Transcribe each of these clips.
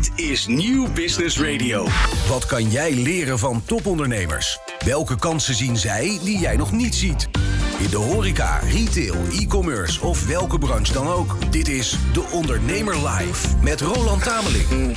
Dit is Nieuw Business Radio. Wat kan jij leren van topondernemers? Welke kansen zien zij die jij nog niet ziet? In de horeca, retail, e-commerce of welke branche dan ook. Dit is De Ondernemer Live met Roland Tameling.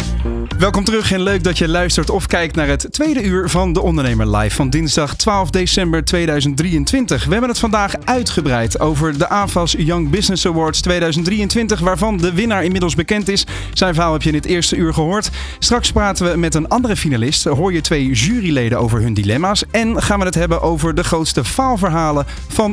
Welkom terug en leuk dat je luistert of kijkt naar het tweede uur van De Ondernemer Live van dinsdag 12 december 2023. We hebben het vandaag uitgebreid over de AFAS Young Business Awards 2023, waarvan de winnaar inmiddels bekend is. Zijn verhaal heb je in het eerste uur gehoord. Straks praten we met een andere finalist, hoor je twee juryleden over hun dilemma's en gaan we het hebben over de grootste faalverhalen van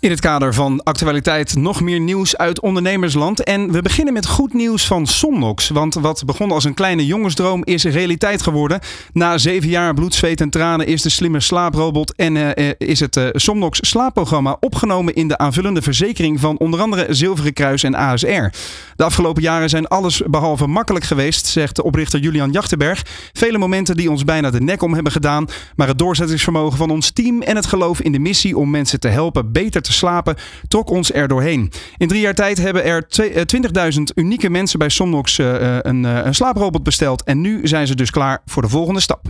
In het kader van actualiteit nog meer nieuws uit ondernemersland. En we beginnen met goed nieuws van Somnox. Want wat begon als een kleine jongensdroom is realiteit geworden. Na zeven jaar bloed, zweet en tranen is de slimme slaaprobot en uh, is het uh, Somnox slaapprogramma opgenomen in de aanvullende verzekering van onder andere Zilveren Kruis en ASR. De afgelopen jaren zijn alles behalve makkelijk geweest, zegt de oprichter Julian Jachtenberg. Vele momenten die ons bijna de nek om hebben gedaan. Maar het doorzettingsvermogen van ons team en het geloof in de missie om mensen te helpen beter te slapen, trok ons er doorheen. In drie jaar tijd hebben er 20.000 unieke mensen bij Somnox een, een slaaprobot besteld. En nu zijn ze dus klaar voor de volgende stap.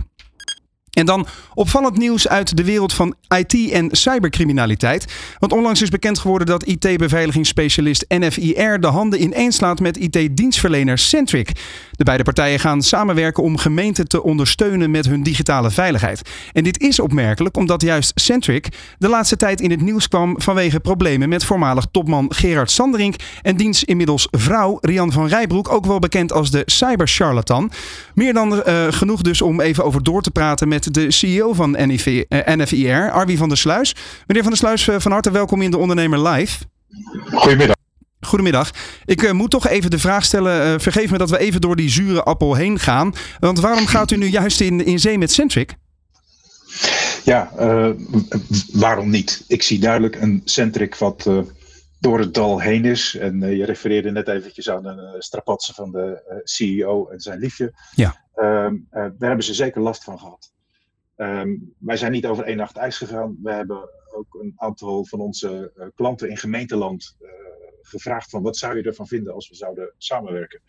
En dan opvallend nieuws uit de wereld van IT en cybercriminaliteit. Want onlangs is bekend geworden dat IT-beveiligingsspecialist NFIR de handen ineenslaat met IT-dienstverlener Centric. De beide partijen gaan samenwerken om gemeenten te ondersteunen met hun digitale veiligheid. En dit is opmerkelijk omdat juist Centric de laatste tijd in het nieuws kwam vanwege problemen met voormalig topman Gerard Sanderink en diens inmiddels vrouw Rian van Rijbroek, ook wel bekend als de cybercharlatan. Meer dan uh, genoeg dus om even over door te praten met de CEO van NFIR, uh, Arwie van der Sluis. Meneer van der Sluis, uh, van harte welkom in de Ondernemer Live. Goedemiddag. Goedemiddag. Ik uh, moet toch even de vraag stellen. Uh, vergeef me dat we even door die zure appel heen gaan. Want waarom gaat u nu juist in, in zee met Centric? Ja, uh, waarom niet? Ik zie duidelijk een Centric wat door het dal heen is. En je refereerde net eventjes aan de strapatsen van de CEO en zijn liefje. Ja. Ehm, daar hebben ze zeker last van gehad. Um, wij zijn niet over één nacht ijs gegaan. We hebben ook een aantal van onze klanten in gemeenteland gevraagd van wat zou je ervan vinden als we zouden samenwerken.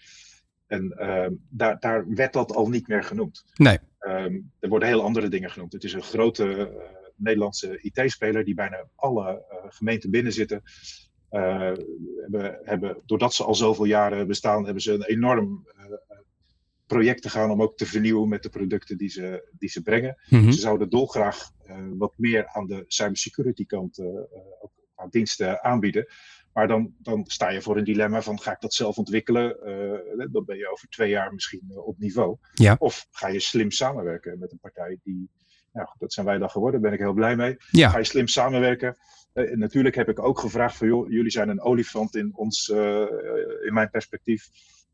En uh, daar, daar werd dat al niet meer genoemd. Nee. Um, er worden heel andere dingen genoemd. Het is een grote uh, Nederlandse IT-speler die bijna alle uh, gemeenten binnenzitten. hebben, hebben, doordat ze al zoveel jaren bestaan, hebben ze een enorm project te gaan om ook te vernieuwen met de producten die ze, die ze brengen. Mm -hmm. Ze zouden dolgraag wat meer aan de cybersecurity kant aan diensten aanbieden. Maar dan, dan sta je voor een dilemma van ga ik dat zelf ontwikkelen? Uh, dan ben je over twee jaar misschien uh, op niveau. Ja. Of ga je slim samenwerken met een partij die, nou dat zijn wij dan geworden, daar ben ik heel blij mee. Ja. Ga je slim samenwerken? Uh, natuurlijk heb ik ook gevraagd van joh, jullie zijn een olifant in ons, in mijn perspectief.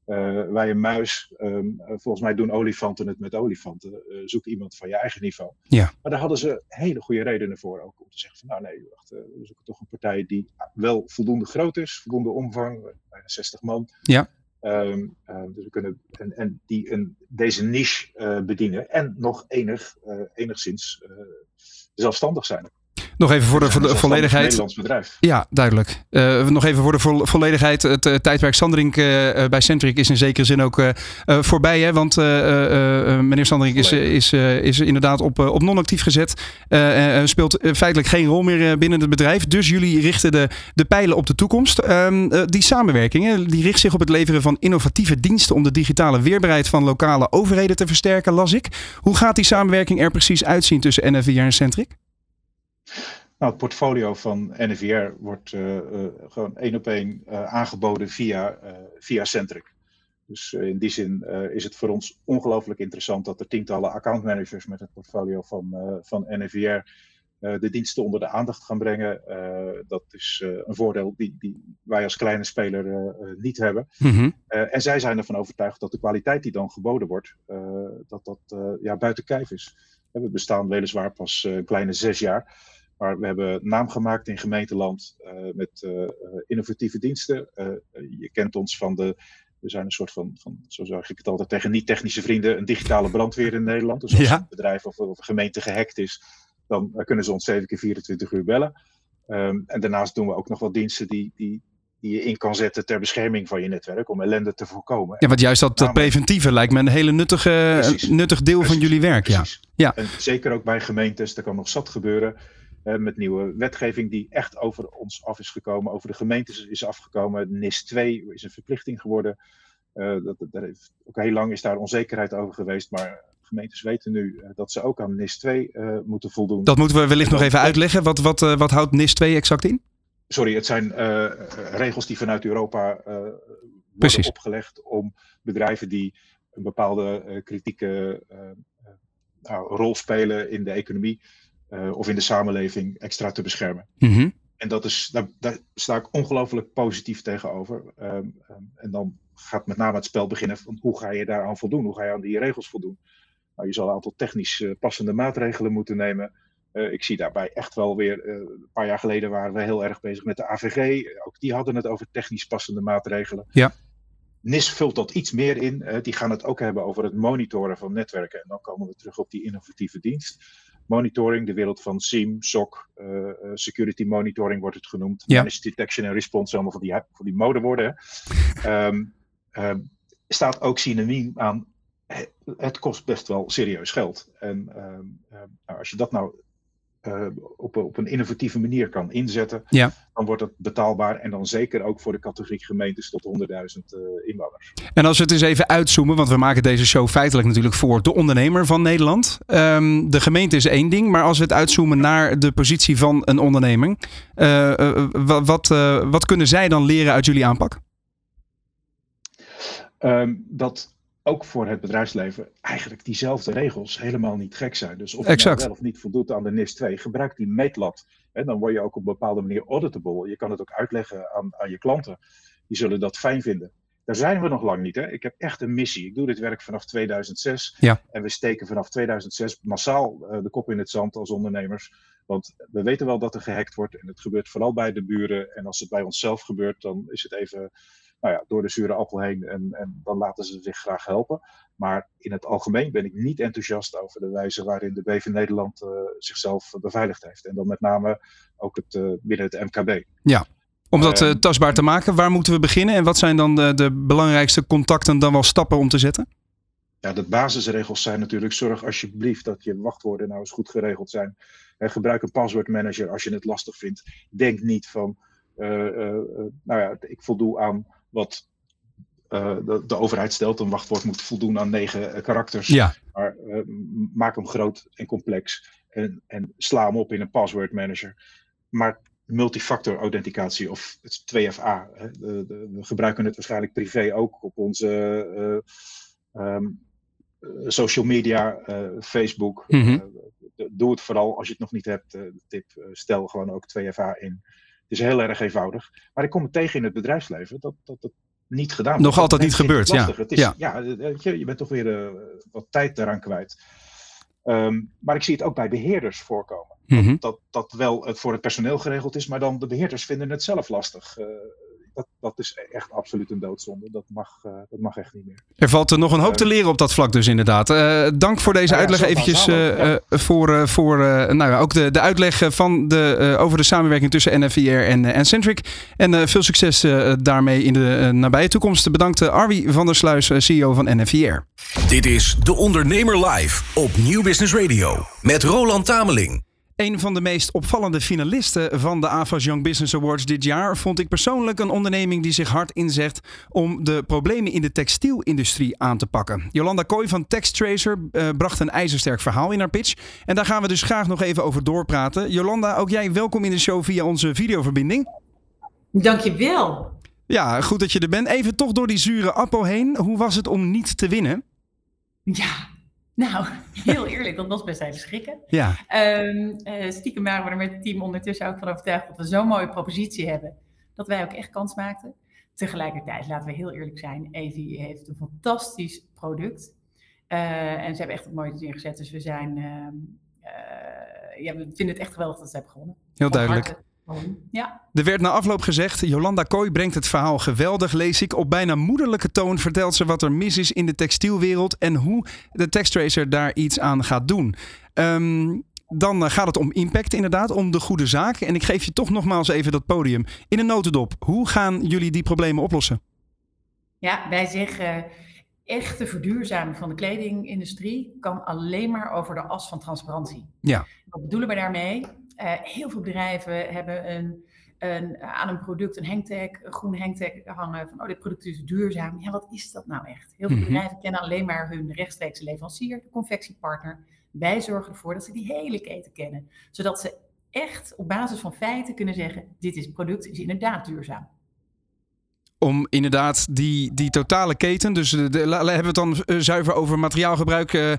Uh, wij een muis, um, volgens mij doen olifanten het met olifanten. Uh, zoek iemand van je eigen niveau. Ja. Maar daar hadden ze hele goede redenen voor ook. Om te zeggen van nou nee, wacht, uh, we zoeken toch een partij die wel voldoende groot is. Voldoende omvang, bijna 60 man. Ja. Um, dus we kunnen, en, en die een, deze niche bedienen. En nog enig, enigszins zelfstandig zijn. Nog even voor de, volledigheid. Nederlands bedrijf. Ja, duidelijk. Uh, nog even voor de vo volledigheid. Het uh, tijdperk Sanderink uh, bij Centric is in zekere zin ook voorbij. Hè? Want meneer Sanderink is, is, is inderdaad op, op non-actief gezet. speelt feitelijk geen rol meer binnen het bedrijf. Dus jullie richten de, de pijlen op de toekomst. Ehm, die samenwerking die richt zich op het leveren van innovatieve diensten om de digitale weerbaarheid van lokale overheden te versterken, las ik. Hoe gaat die samenwerking er precies uitzien tussen NFVR en Centric? Nou, het portfolio van NVR wordt uh, uh, gewoon één op één uh, aangeboden via, via Centric. Dus in die zin is het voor ons ongelooflijk interessant dat er tientallen accountmanagers met het portfolio van, van NVR de diensten onder de aandacht gaan brengen. dat is een voordeel die, die wij als kleine speler niet hebben. Mhm. en zij zijn ervan overtuigd dat de kwaliteit die dan geboden wordt, dat dat ja, buiten kijf is. We bestaan weliswaar pas een kleine zes jaar. Maar we hebben naam gemaakt in gemeenteland met innovatieve diensten. je kent ons van de we zijn een soort van, van zo zeg ik het altijd tegen niet-technische vrienden, een digitale brandweer in Nederland. Dus als een bedrijf of, of, een gemeente gehackt is, dan kunnen ze ons 7 keer 24 uur bellen. Ehm, en daarnaast doen we ook nog wat diensten die, die, die je in kan zetten ter bescherming van je netwerk, om ellende te voorkomen. Ja, want juist dat, dat preventieve lijkt me een hele nuttige, nuttig deel van jullie werk. Ja. ja. En zeker ook bij gemeentes, er kan nog zat gebeuren. Uh, met nieuwe wetgeving die echt over ons af is gekomen, over de gemeentes is afgekomen. NIS 2 is een verplichting geworden. Uh, dat, dat heeft, ook heel lang is daar onzekerheid over geweest, maar gemeentes weten nu uh, dat ze ook aan NIS 2 moeten voldoen. Dat moeten we wellicht nog even uitleggen. Wat, wat, wat houdt NIS 2 exact in? Sorry, het zijn regels die vanuit Europa worden opgelegd om bedrijven die een bepaalde kritieke nou, rol spelen in de economie uh, of in de samenleving extra te beschermen. Mm En dat is, daar, daar, sta ik ongelooflijk positief tegenover. Um, um, en dan gaat met name het spel beginnen van hoe ga je daaraan voldoen? Hoe ga je aan die regels voldoen? Nou, je zal een aantal technisch uh, passende maatregelen moeten nemen. Uh, ik zie daarbij echt wel weer, een paar jaar geleden waren we heel erg bezig met de AVG. Ook die hadden het over technisch passende maatregelen. Ja. NIS vult dat iets meer in. die gaan het ook hebben over het monitoren van netwerken. En dan komen we terug op die innovatieve dienst monitoring, de wereld van SIEM, SOC, uh, security monitoring wordt het genoemd. Ja. Detection en response, allemaal van die, van die modewoorden. um, um, staat ook synoniem aan het kost best wel serieus geld. En um, nou, als je dat nou uh, op, op een innovatieve manier kan inzetten, ja. dan wordt het betaalbaar. En dan zeker ook voor de categorie gemeentes tot 100.000 uh, inwoners. En als we het eens even uitzoomen, want we maken deze show feitelijk natuurlijk voor de ondernemer van Nederland. Um, de gemeente is één ding, maar als we het uitzoomen naar de positie van een ondernemer, uh, uh, wat, wat kunnen zij dan leren uit jullie aanpak? Um, dat ook voor het bedrijfsleven eigenlijk diezelfde regels helemaal niet gek zijn. Dus of je nou wel of niet voldoet aan de NIS 2, gebruik die meetlat. En dan word je ook op een bepaalde manier auditable. Je kan het ook uitleggen aan, aan je klanten. Die zullen dat fijn vinden. Daar zijn we nog lang niet. Hè? Ik heb echt een missie. Ik doe dit werk vanaf 2006. Ja. En we steken vanaf 2006 massaal uh, de kop in het zand als ondernemers. Want we weten wel dat er gehackt wordt. En het gebeurt vooral bij de buren. En als het bij onszelf gebeurt, dan is het even nou ja, door de zure appel heen en, en dan laten ze zich graag helpen. Maar in het algemeen ben ik niet enthousiast over de wijze waarin de BV Nederland uh, zichzelf beveiligd heeft. En dan met name ook het, uh, binnen het MKB. Ja. Om dat uh, tastbaar te maken, waar moeten we beginnen? En wat zijn dan de, de belangrijkste contacten, dan wel stappen om te zetten? Ja, de basisregels zijn natuurlijk: zorg alsjeblieft dat je wachtwoorden nou eens goed geregeld zijn. En gebruik een passwordmanager als je het lastig vindt. Denk niet van, nou ja, ik voldoe aan wat uh, de, de, overheid stelt. Een wachtwoord moet voldoen aan negen uh, karakters. Ja. Maar uh, maak hem groot en complex. En, en sla hem op in een password manager. Maar multifactor authenticatie of het 2FA. Hè, de, de, we gebruiken het waarschijnlijk privé ook op onze um, social media, Facebook. Mm -hmm. doe het vooral als je het nog niet hebt. tip, stel gewoon ook 2FA in. Het is heel erg eenvoudig. Maar ik kom het tegen in het bedrijfsleven dat, dat het niet gedaan wordt. Nog altijd niet gebeurd, ja. Het is, ja. ja je, je bent toch weer uh, wat tijd daaraan kwijt. Um, maar ik zie het ook bij beheerders voorkomen. Mm -hmm. dat, dat wel het voor het personeel geregeld is, maar dan de beheerders vinden het zelf lastig. Uh, dat, dat is echt absoluut een doodzonde. Dat mag, uh, dat mag echt niet meer. Er valt er nog een hoop te leren op dat vlak dus inderdaad. Uh, dank voor deze ja, uitleg ja, eventjes uh, ja. voor, voor nou ja, ook de, de uitleg van de, over de samenwerking tussen NFIR en, en Centric. En veel succes daarmee in de nabije toekomst. Bedankt Arwie van der Sluis, CEO van NFIR. Dit is De Ondernemer Live op Nieuw Business Radio met Roland Tameling. Een van de meest opvallende finalisten van de AFAS Young Business Awards dit jaar vond ik persoonlijk een onderneming die zich hard inzet om de problemen in de textielindustrie aan te pakken. Jolanda Kooi van TextTracer uh, bracht een ijzersterk verhaal in haar pitch. En daar gaan we dus graag nog even over doorpraten. Jolanda, ook jij welkom in de show via onze videoverbinding. Dankjewel. Ja, goed dat je er bent. Even toch door die zure appel heen. Hoe was het om niet te winnen? Ja, Nou, heel eerlijk, dat was best even schrikken. Ja. Um, uh, stiekem waren we er met het team ondertussen ook van overtuigd dat we zo'n mooie propositie hebben, dat wij ook echt kans maakten. Tegelijkertijd, laten we heel eerlijk zijn, Evi heeft een fantastisch product. Uh, en ze hebben echt het mooie neergezet, dus we zijn, uh, ja, we vinden het echt geweldig dat ze hebben gewonnen. Heel duidelijk. Ja. Er werd na afloop gezegd: Jolanda Kooi brengt het verhaal geweldig, lees ik. Op bijna moederlijke toon vertelt ze wat er mis is in de textielwereld en hoe de Textracer daar iets aan gaat doen. Um, dan gaat het om impact, inderdaad, om de goede zaak. En ik geef je toch nogmaals even dat podium. In een notendop, hoe gaan jullie die problemen oplossen? Ja, wij zeggen echte verduurzaming van de kledingindustrie kan alleen maar over de as van transparantie. Ja. Wat bedoelen we daarmee? Uh, heel veel bedrijven hebben een, een, aan een product een hangtag, een groen hangtag hangen van oh, dit product is duurzaam. Ja, wat is dat nou echt? Heel veel Mhm. bedrijven kennen alleen maar hun rechtstreekse leverancier, de confectiepartner. Wij zorgen ervoor dat ze die hele keten kennen, zodat ze echt op basis van feiten kunnen zeggen: dit is product is inderdaad duurzaam. Om inderdaad die, die totale keten, dus de, de, hebben we het dan uh, zuiver over materiaalgebruik, uh, uh,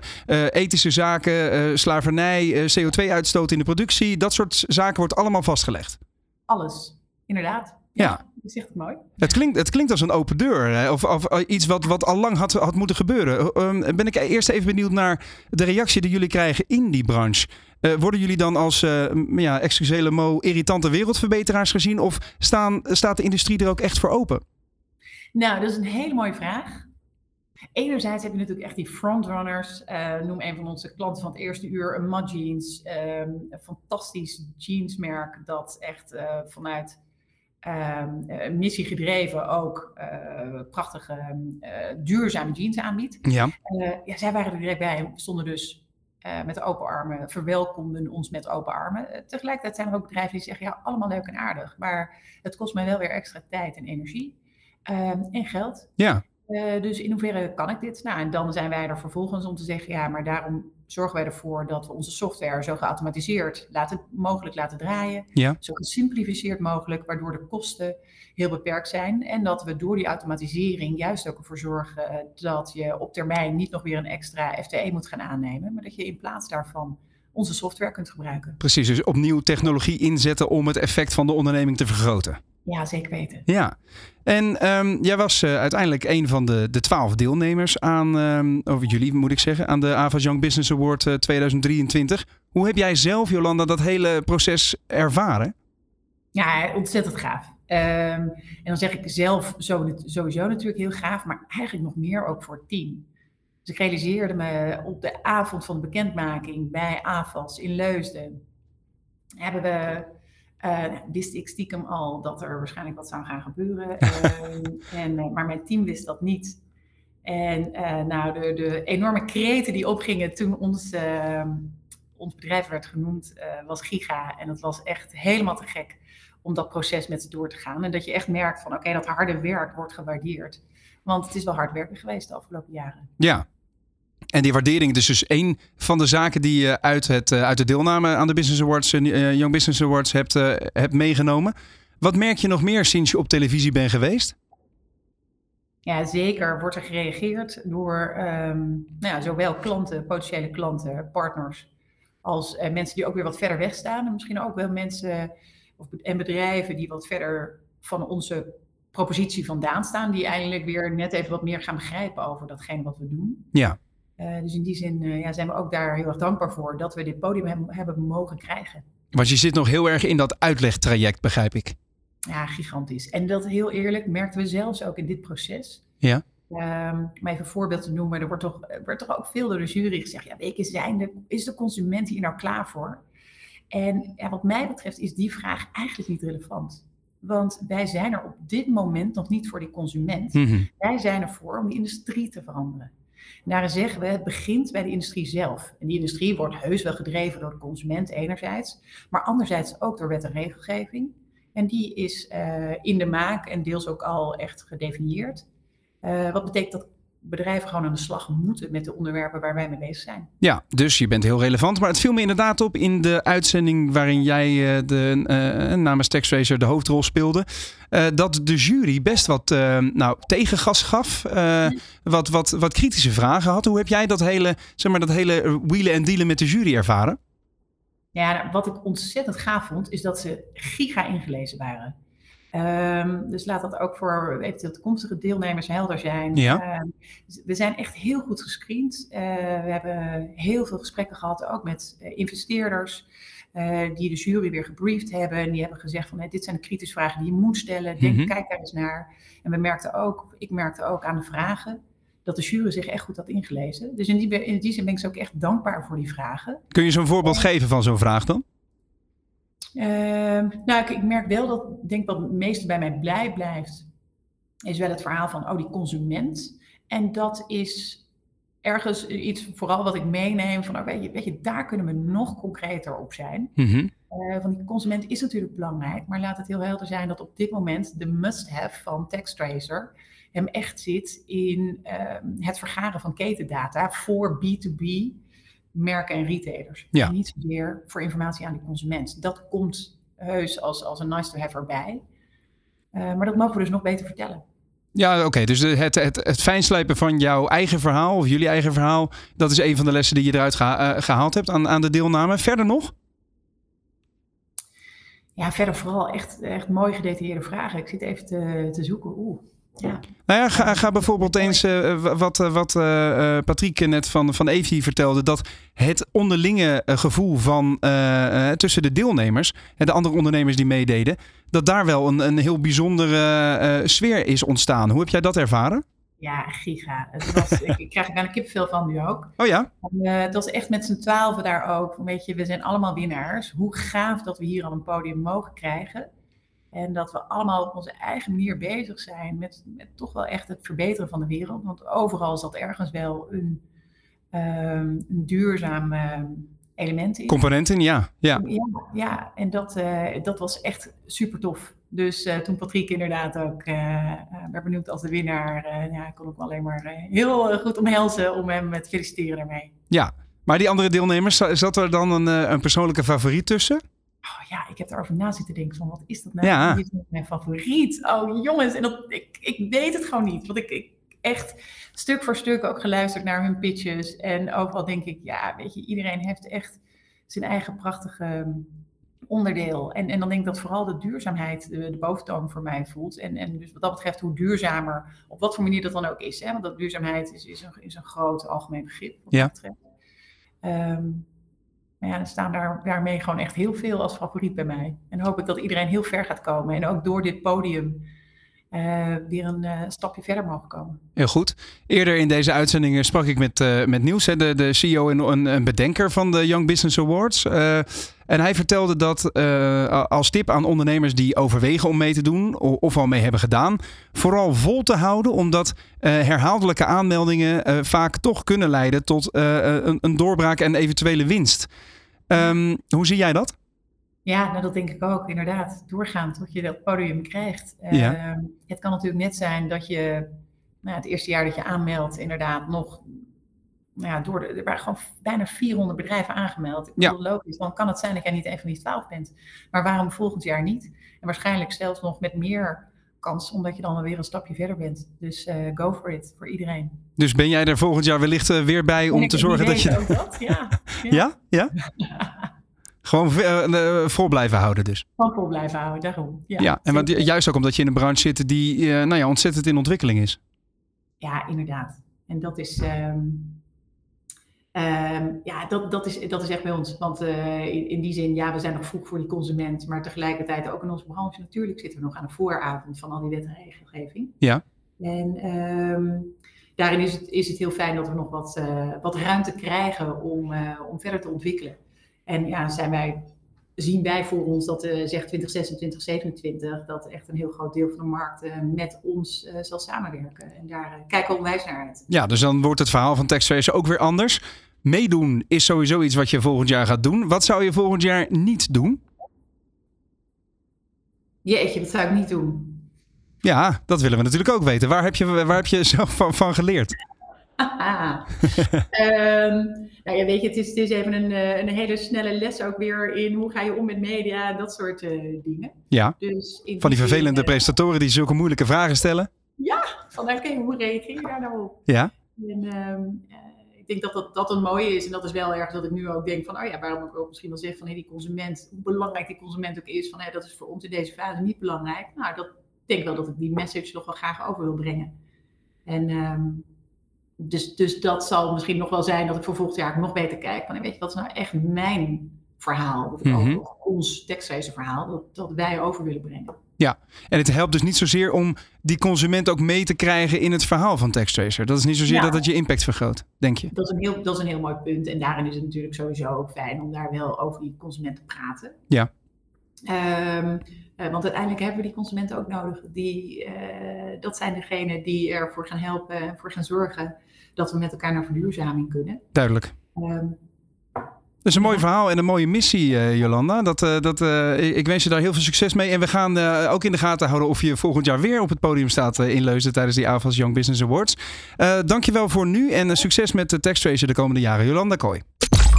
ethische zaken, slavernij, CO2-uitstoot in de productie, dat soort zaken wordt allemaal vastgelegd. Alles, inderdaad. Ja. ja dat zegt het mooi. Het klinkt, het klinkt als een open deur, hè? Of, of, iets wat, wat al lang had, had moeten gebeuren. Um, ben ik eerst even benieuwd naar de reactie die jullie krijgen in die branche. Uh, worden jullie dan als, uh, ja, excusele mo, irritante wereldverbeteraars gezien? Of staan, staat de industrie er ook echt voor open? Nou, dat is een hele mooie vraag. Enerzijds heb je natuurlijk echt die frontrunners. Uh, noem een van onze klanten van het eerste uur, een Mud Jeans. Um, een fantastisch jeansmerk dat echt uh, vanuit um, missie gedreven ook uh, prachtige duurzame jeans aanbiedt. Ja. ja, zij waren er direct bij. We stonden dus met open armen, verwelkomden ons met open armen. Tegelijkertijd zijn er ook bedrijven die zeggen, ja, allemaal leuk en aardig, maar het kost mij wel weer extra tijd en energie en geld. Ja. Uh, dus in hoeverre kan ik dit? Nou, en dan zijn wij er vervolgens om te zeggen, ja, maar daarom zorgen wij ervoor dat we onze software zo geautomatiseerd laten, mogelijk laten draaien. Ja. Zo gesimplificeerd mogelijk, waardoor de kosten heel beperkt zijn. En dat we door die automatisering juist ook ervoor zorgen dat je op termijn niet nog weer een extra FTE moet gaan aannemen, maar dat je in plaats daarvan onze software kunt gebruiken. Precies, dus opnieuw technologie inzetten om het effect van de onderneming te vergroten. Ja, zeker weten. Ja, en um, jij was uh, uiteindelijk een van de, de twaalf deelnemers aan, um, over jullie moet ik zeggen, aan de Avas Young Business Award uh, 2023. Hoe heb jij zelf, Jolanda, dat hele proces ervaren? Ja, ontzettend gaaf. Um, en dan zeg ik zelf sowieso natuurlijk heel gaaf, maar eigenlijk nog meer ook voor het team. Dus ik realiseerde me op de avond van de bekendmaking bij AFAS in Leusden. Hebben we uh, wist ik stiekem al dat er waarschijnlijk wat zou gaan gebeuren. uh, en, uh, maar mijn team wist dat niet. En nou, de, de, enorme kreten die opgingen toen ons, ons bedrijf werd genoemd, was giga. En het was echt helemaal te gek om dat proces met ze door te gaan. En dat je echt merkt van, oké, okay, dat harde werk wordt gewaardeerd. Want het is wel hard werken geweest de afgelopen jaren. Ja, en die waardering is dus één van de zaken die je uit, het, uit de deelname aan de Business Awards, uh, Young Business Awards hebt, hebt meegenomen. Wat merk je nog meer sinds je op televisie bent geweest? Ja, zeker wordt er gereageerd door um, nou ja, zowel klanten, potentiële klanten, partners, als uh, mensen die ook weer wat verder weg staan. En misschien ook wel mensen of, en bedrijven die wat verder van onze propositie vandaan staan, die eindelijk weer net even wat meer gaan begrijpen over datgene wat we doen. Ja. Uh, dus in die zin uh, ja, zijn we ook daar heel erg dankbaar voor dat we dit podium hebben, hebben mogen krijgen. Want je zit nog heel erg in dat uitlegtraject, begrijp ik. Ja, gigantisch. En dat heel eerlijk merkten we zelfs ook in dit proces. Ja. Um, om even een voorbeeld te noemen, er wordt toch, er wordt toch ook veel door de jury gezegd: ja, weken zijn de, is de consument hier nou klaar voor? En ja, wat mij betreft is die vraag eigenlijk niet relevant. Want wij zijn er op dit moment nog niet voor die consument. Mm -hmm. Wij zijn ervoor om de industrie te veranderen. En daarin zeggen we, het begint bij de industrie zelf. En die industrie wordt heus wel gedreven door de consument enerzijds, maar anderzijds ook door wet en regelgeving. En die is uh, in de maak en deels ook al echt gedefinieerd. Uh, wat betekent dat bedrijven gewoon aan de slag moeten met de onderwerpen waar wij mee bezig zijn. Ja, dus je bent heel relevant. Maar het viel me inderdaad op in de uitzending waarin jij uh, de, uh, namens TaxRacer de hoofdrol speelde. Uh, dat de jury best wat nou, tegengas gaf. wat, wat, wat kritische vragen had. Hoe heb jij dat hele, zeg maar, dat hele wielen en dealen met de jury ervaren? Ja, wat ik ontzettend gaaf vond, is dat ze giga ingelezen waren. Um, dus laat dat ook voor eventueel toekomstige deelnemers helder zijn. Ja. Um, we zijn echt heel goed gescreend. Uh, we hebben heel veel gesprekken gehad, ook met uh, investeerders. Uh, die de jury weer gebriefd hebben. En die hebben gezegd van hey, dit zijn de kritische vragen die je moet stellen. Denk, mm-hmm. Kijk daar eens naar. En we merkten ook, ik merkte ook aan de vragen, dat de jury zich echt goed had ingelezen. Dus in die, in die zin ben ik ze ook echt dankbaar voor die vragen. Kun je zo'n voorbeeld geven van zo'n vraag dan? Uh, nou, ik, ik, merk wel dat, denk wat het meeste bij mij blij blijft, is wel het verhaal van, oh, die consument. En dat is ergens iets, vooral wat ik meeneem, van, oh, weet, je, weet je, daar kunnen we nog concreter op zijn. Uh, van die consument is natuurlijk belangrijk, maar laat het heel helder zijn dat op dit moment de must-have van TaxTracer hem echt zit in uh, het vergaren van ketendata voor B2B merken en retailers. Ja. Niet zozeer voor informatie aan de consument. Dat komt heus als, als een nice to have erbij. Uh, maar dat mogen we dus nog beter vertellen. Ja, oké. Okay. Dus het, het, het fijnslijpen van jouw eigen verhaal, of jullie eigen verhaal, dat is een van de lessen die je eruit geha uh, gehaald hebt aan, aan de deelname. Verder nog? Ja, verder vooral echt, echt mooi gedetailleerde vragen. Ik zit even te, te zoeken. Oeh. Ja. Nou ja, ga, ga bijvoorbeeld eens uh, wat, wat uh, Patrick net van, van Evi vertelde. Dat het onderlinge gevoel van uh, tussen de deelnemers en de andere ondernemers die meededen. Dat daar wel een, een heel bijzondere sfeer is ontstaan. Hoe heb jij dat ervaren? Ja, giga. Het was, ik, ik krijg er bijna kippenvel van nu ook. Oh ja? En, het was echt met z'n twaalfen daar ook. Weet je, we zijn allemaal winnaars. Hoe gaaf dat we hier al een podium mogen krijgen. En dat we allemaal op onze eigen manier bezig zijn met, met toch wel echt het verbeteren van de wereld. Want overal zat ergens wel een, um, een duurzaam uh, element in. Component in, ja. Ja, ja, ja. en dat, uh, dat was echt super tof. Dus uh, toen Patrick inderdaad ook uh, werd benoemd als de winnaar, ja, kon ik alleen maar heel goed omhelzen om hem te feliciteren daarmee. Ja, maar die andere deelnemers, zat er dan een, een persoonlijke favoriet tussen? Oh ja, ik heb erover na zitten denken van wat is dat nou? Ja. Dit is mijn favoriet. Oh jongens, en dat, ik, ik weet het gewoon niet. Want ik, ik echt stuk voor stuk ook geluisterd naar hun pitches. En overal denk ik, ja, weet je, iedereen heeft echt zijn eigen prachtige onderdeel. En, en dan denk ik dat vooral de duurzaamheid de, de boventoon voor mij voelt. En, en dus wat dat betreft, hoe duurzamer, op wat voor manier dat dan ook is. Hè? Want dat duurzaamheid is, is, een, is een groot algemeen begrip. Wat ja. dat betreft. Um, maar ja, staan daar, daarmee gewoon echt heel veel als favoriet bij mij. En hoop ik dat iedereen heel ver gaat komen. En ook door dit podium uh, weer een uh, stapje verder mogen komen. Heel goed. Eerder in deze uitzending sprak ik met, uh, met Niels, de, de CEO en een, een bedenker van de Young Business Awards. en hij vertelde dat als tip aan ondernemers die overwegen om mee te doen, of al mee hebben gedaan, vooral vol te houden, omdat herhaaldelijke aanmeldingen vaak toch kunnen leiden tot een, een, doorbraak en eventuele winst. Um, hoe zie jij dat? Ja, nou, dat denk ik ook, inderdaad. Doorgaan tot je dat podium krijgt. Ja. Uh, het kan natuurlijk net zijn dat je nou, het eerste jaar dat je aanmeldt, inderdaad nog. Nou ja, door de, er waren gewoon bijna 400 bedrijven aangemeld. Ik bedoel, logisch, dan kan het zijn dat jij niet een van die 12 bent. Maar waarom volgend jaar niet? En waarschijnlijk zelfs nog met meer kans, omdat je dan weer een stapje verder bent. Dus uh, go for it, voor iedereen. Dus ben jij er volgend jaar wellicht uh, weer bij om te zorgen dat je. Ook dat, ja. ja? Ja? Gewoon uh, vol blijven houden dus. Gewoon vol blijven houden, daarom. Ja, ja en want, juist ook omdat je in een branche zit die uh, nou ja, ontzettend in ontwikkeling is. Ja, inderdaad. En dat is, um, um, ja, dat, dat, is, dat is echt bij ons. Want uh, in, in, die zin, ja, we zijn nog vroeg voor die consument. Maar tegelijkertijd ook in onze branche natuurlijk zitten we nog aan de vooravond van al die wet en regelgeving. Ja. En um, daarin is het, is het heel fijn dat we nog wat, wat ruimte krijgen om, om verder te ontwikkelen. En ja, zijn wij, zien wij voor ons dat uh, zeg 2026, 2027, dat echt een heel groot deel van de markt uh, met ons uh, zal samenwerken. En daar kijken we onwijs naar uit. Ja, dus dan wordt het verhaal van TaxFace ook weer anders. Meedoen is sowieso iets wat je volgend jaar gaat doen. Wat zou je volgend jaar niet doen? Jeetje, wat zou ik niet doen? Ja, dat willen we natuurlijk ook weten. Waar heb je, waar heb je zelf van, van geleerd? Ehm, nou ja, weet je, het is, het is even een, eh, een hele snelle les ook weer in hoe ga je om met media, dat soort uh, dingen. Ja, dus van die vervelende uh, presentatoren die zulke moeilijke vragen stellen. Ja, van oké, hoe reageer je daar nou op? Ja. En, um, ik denk dat, dat dat een mooie is. En dat is wel erg dat ik nu ook denk van, oh ja, waarom ik ook misschien wel zeg van, hey, die consument, hoe belangrijk die consument ook is, van, hey, dat is voor ons in deze fase niet belangrijk. Nou, dat ik denk wel dat ik die message nog wel graag over wil brengen. En um, dus, dus dat zal misschien nog wel zijn dat ik voor volgend jaar nog beter kijk. Weet je, wat is nou echt mijn verhaal? Of mm -hmm. ons tekstlezer verhaal, dat, dat wij over willen brengen. Ja, en het helpt dus niet zozeer om die consument ook mee te krijgen in het verhaal van TextTracer. Dat is niet zozeer ja. dat het je impact vergroot, denk je? Dat is, een heel, dat is een heel mooi punt. En daarin is het natuurlijk sowieso ook fijn om daar wel over die consument te praten. Ja. Um, uh, want uiteindelijk hebben we die consumenten ook nodig. Die, uh, dat zijn degenen die ervoor gaan helpen en voor gaan zorgen dat we met elkaar naar verduurzaming kunnen. Duidelijk. Um, dat is een mooi verhaal en een mooie missie, uh, Jolanda. Dat, uh, dat, uh, ik wens je daar heel veel succes mee. En we gaan ook in de gaten houden of je volgend jaar weer op het podium staat in Leusden tijdens die AVAS Young Business Awards. dankjewel voor nu en succes met de TextRacer de komende jaren. Jolanda Kooi.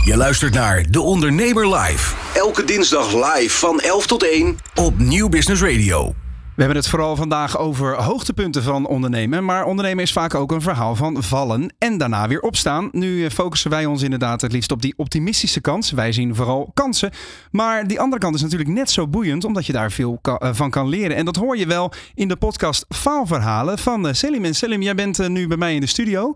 Je luistert naar De Ondernemer Live. Elke dinsdag live van 11 tot 1 op Nieuw Business Radio. We hebben het vooral vandaag over hoogtepunten van ondernemen. Maar ondernemen is vaak ook een verhaal van vallen en daarna weer opstaan. Nu focussen wij ons inderdaad het liefst op die optimistische kant. Wij zien vooral kansen. Maar die andere kant is natuurlijk net zo boeiend, omdat je daar veel van kan leren. En dat hoor je wel in de podcast Faalverhalen van Selim. En Selim, jij bent nu bij mij in de studio.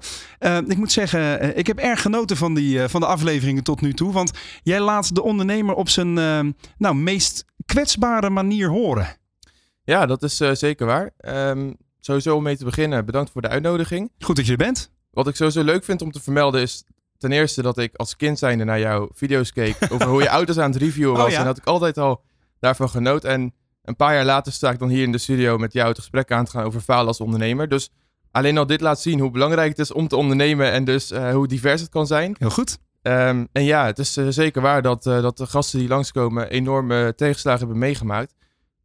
Ik moet zeggen, ik heb erg genoten van, die, van de afleveringen tot nu toe. Want jij laat de ondernemer op zijn nou, meest kwetsbare manier horen. Ja, dat is uh, zeker waar. Um, sowieso om mee te beginnen, bedankt voor de uitnodiging. Goed dat je er bent. Wat ik sowieso leuk vind om te vermelden is ten eerste dat ik als kind zijnde naar jouw video's keek over hoe je auto's aan het reviewen was. Oh, ja? En dat ik altijd al daarvan genoot. En een paar jaar later sta ik dan hier in de studio met jou het gesprek aan te gaan over falen als ondernemer. Dus alleen al dit laat zien hoe belangrijk het is om te ondernemen en dus uh, hoe divers het kan zijn. Heel goed. Um, en ja, het is uh, zeker waar dat, uh, dat de gasten die langskomen enorme tegenslagen hebben meegemaakt.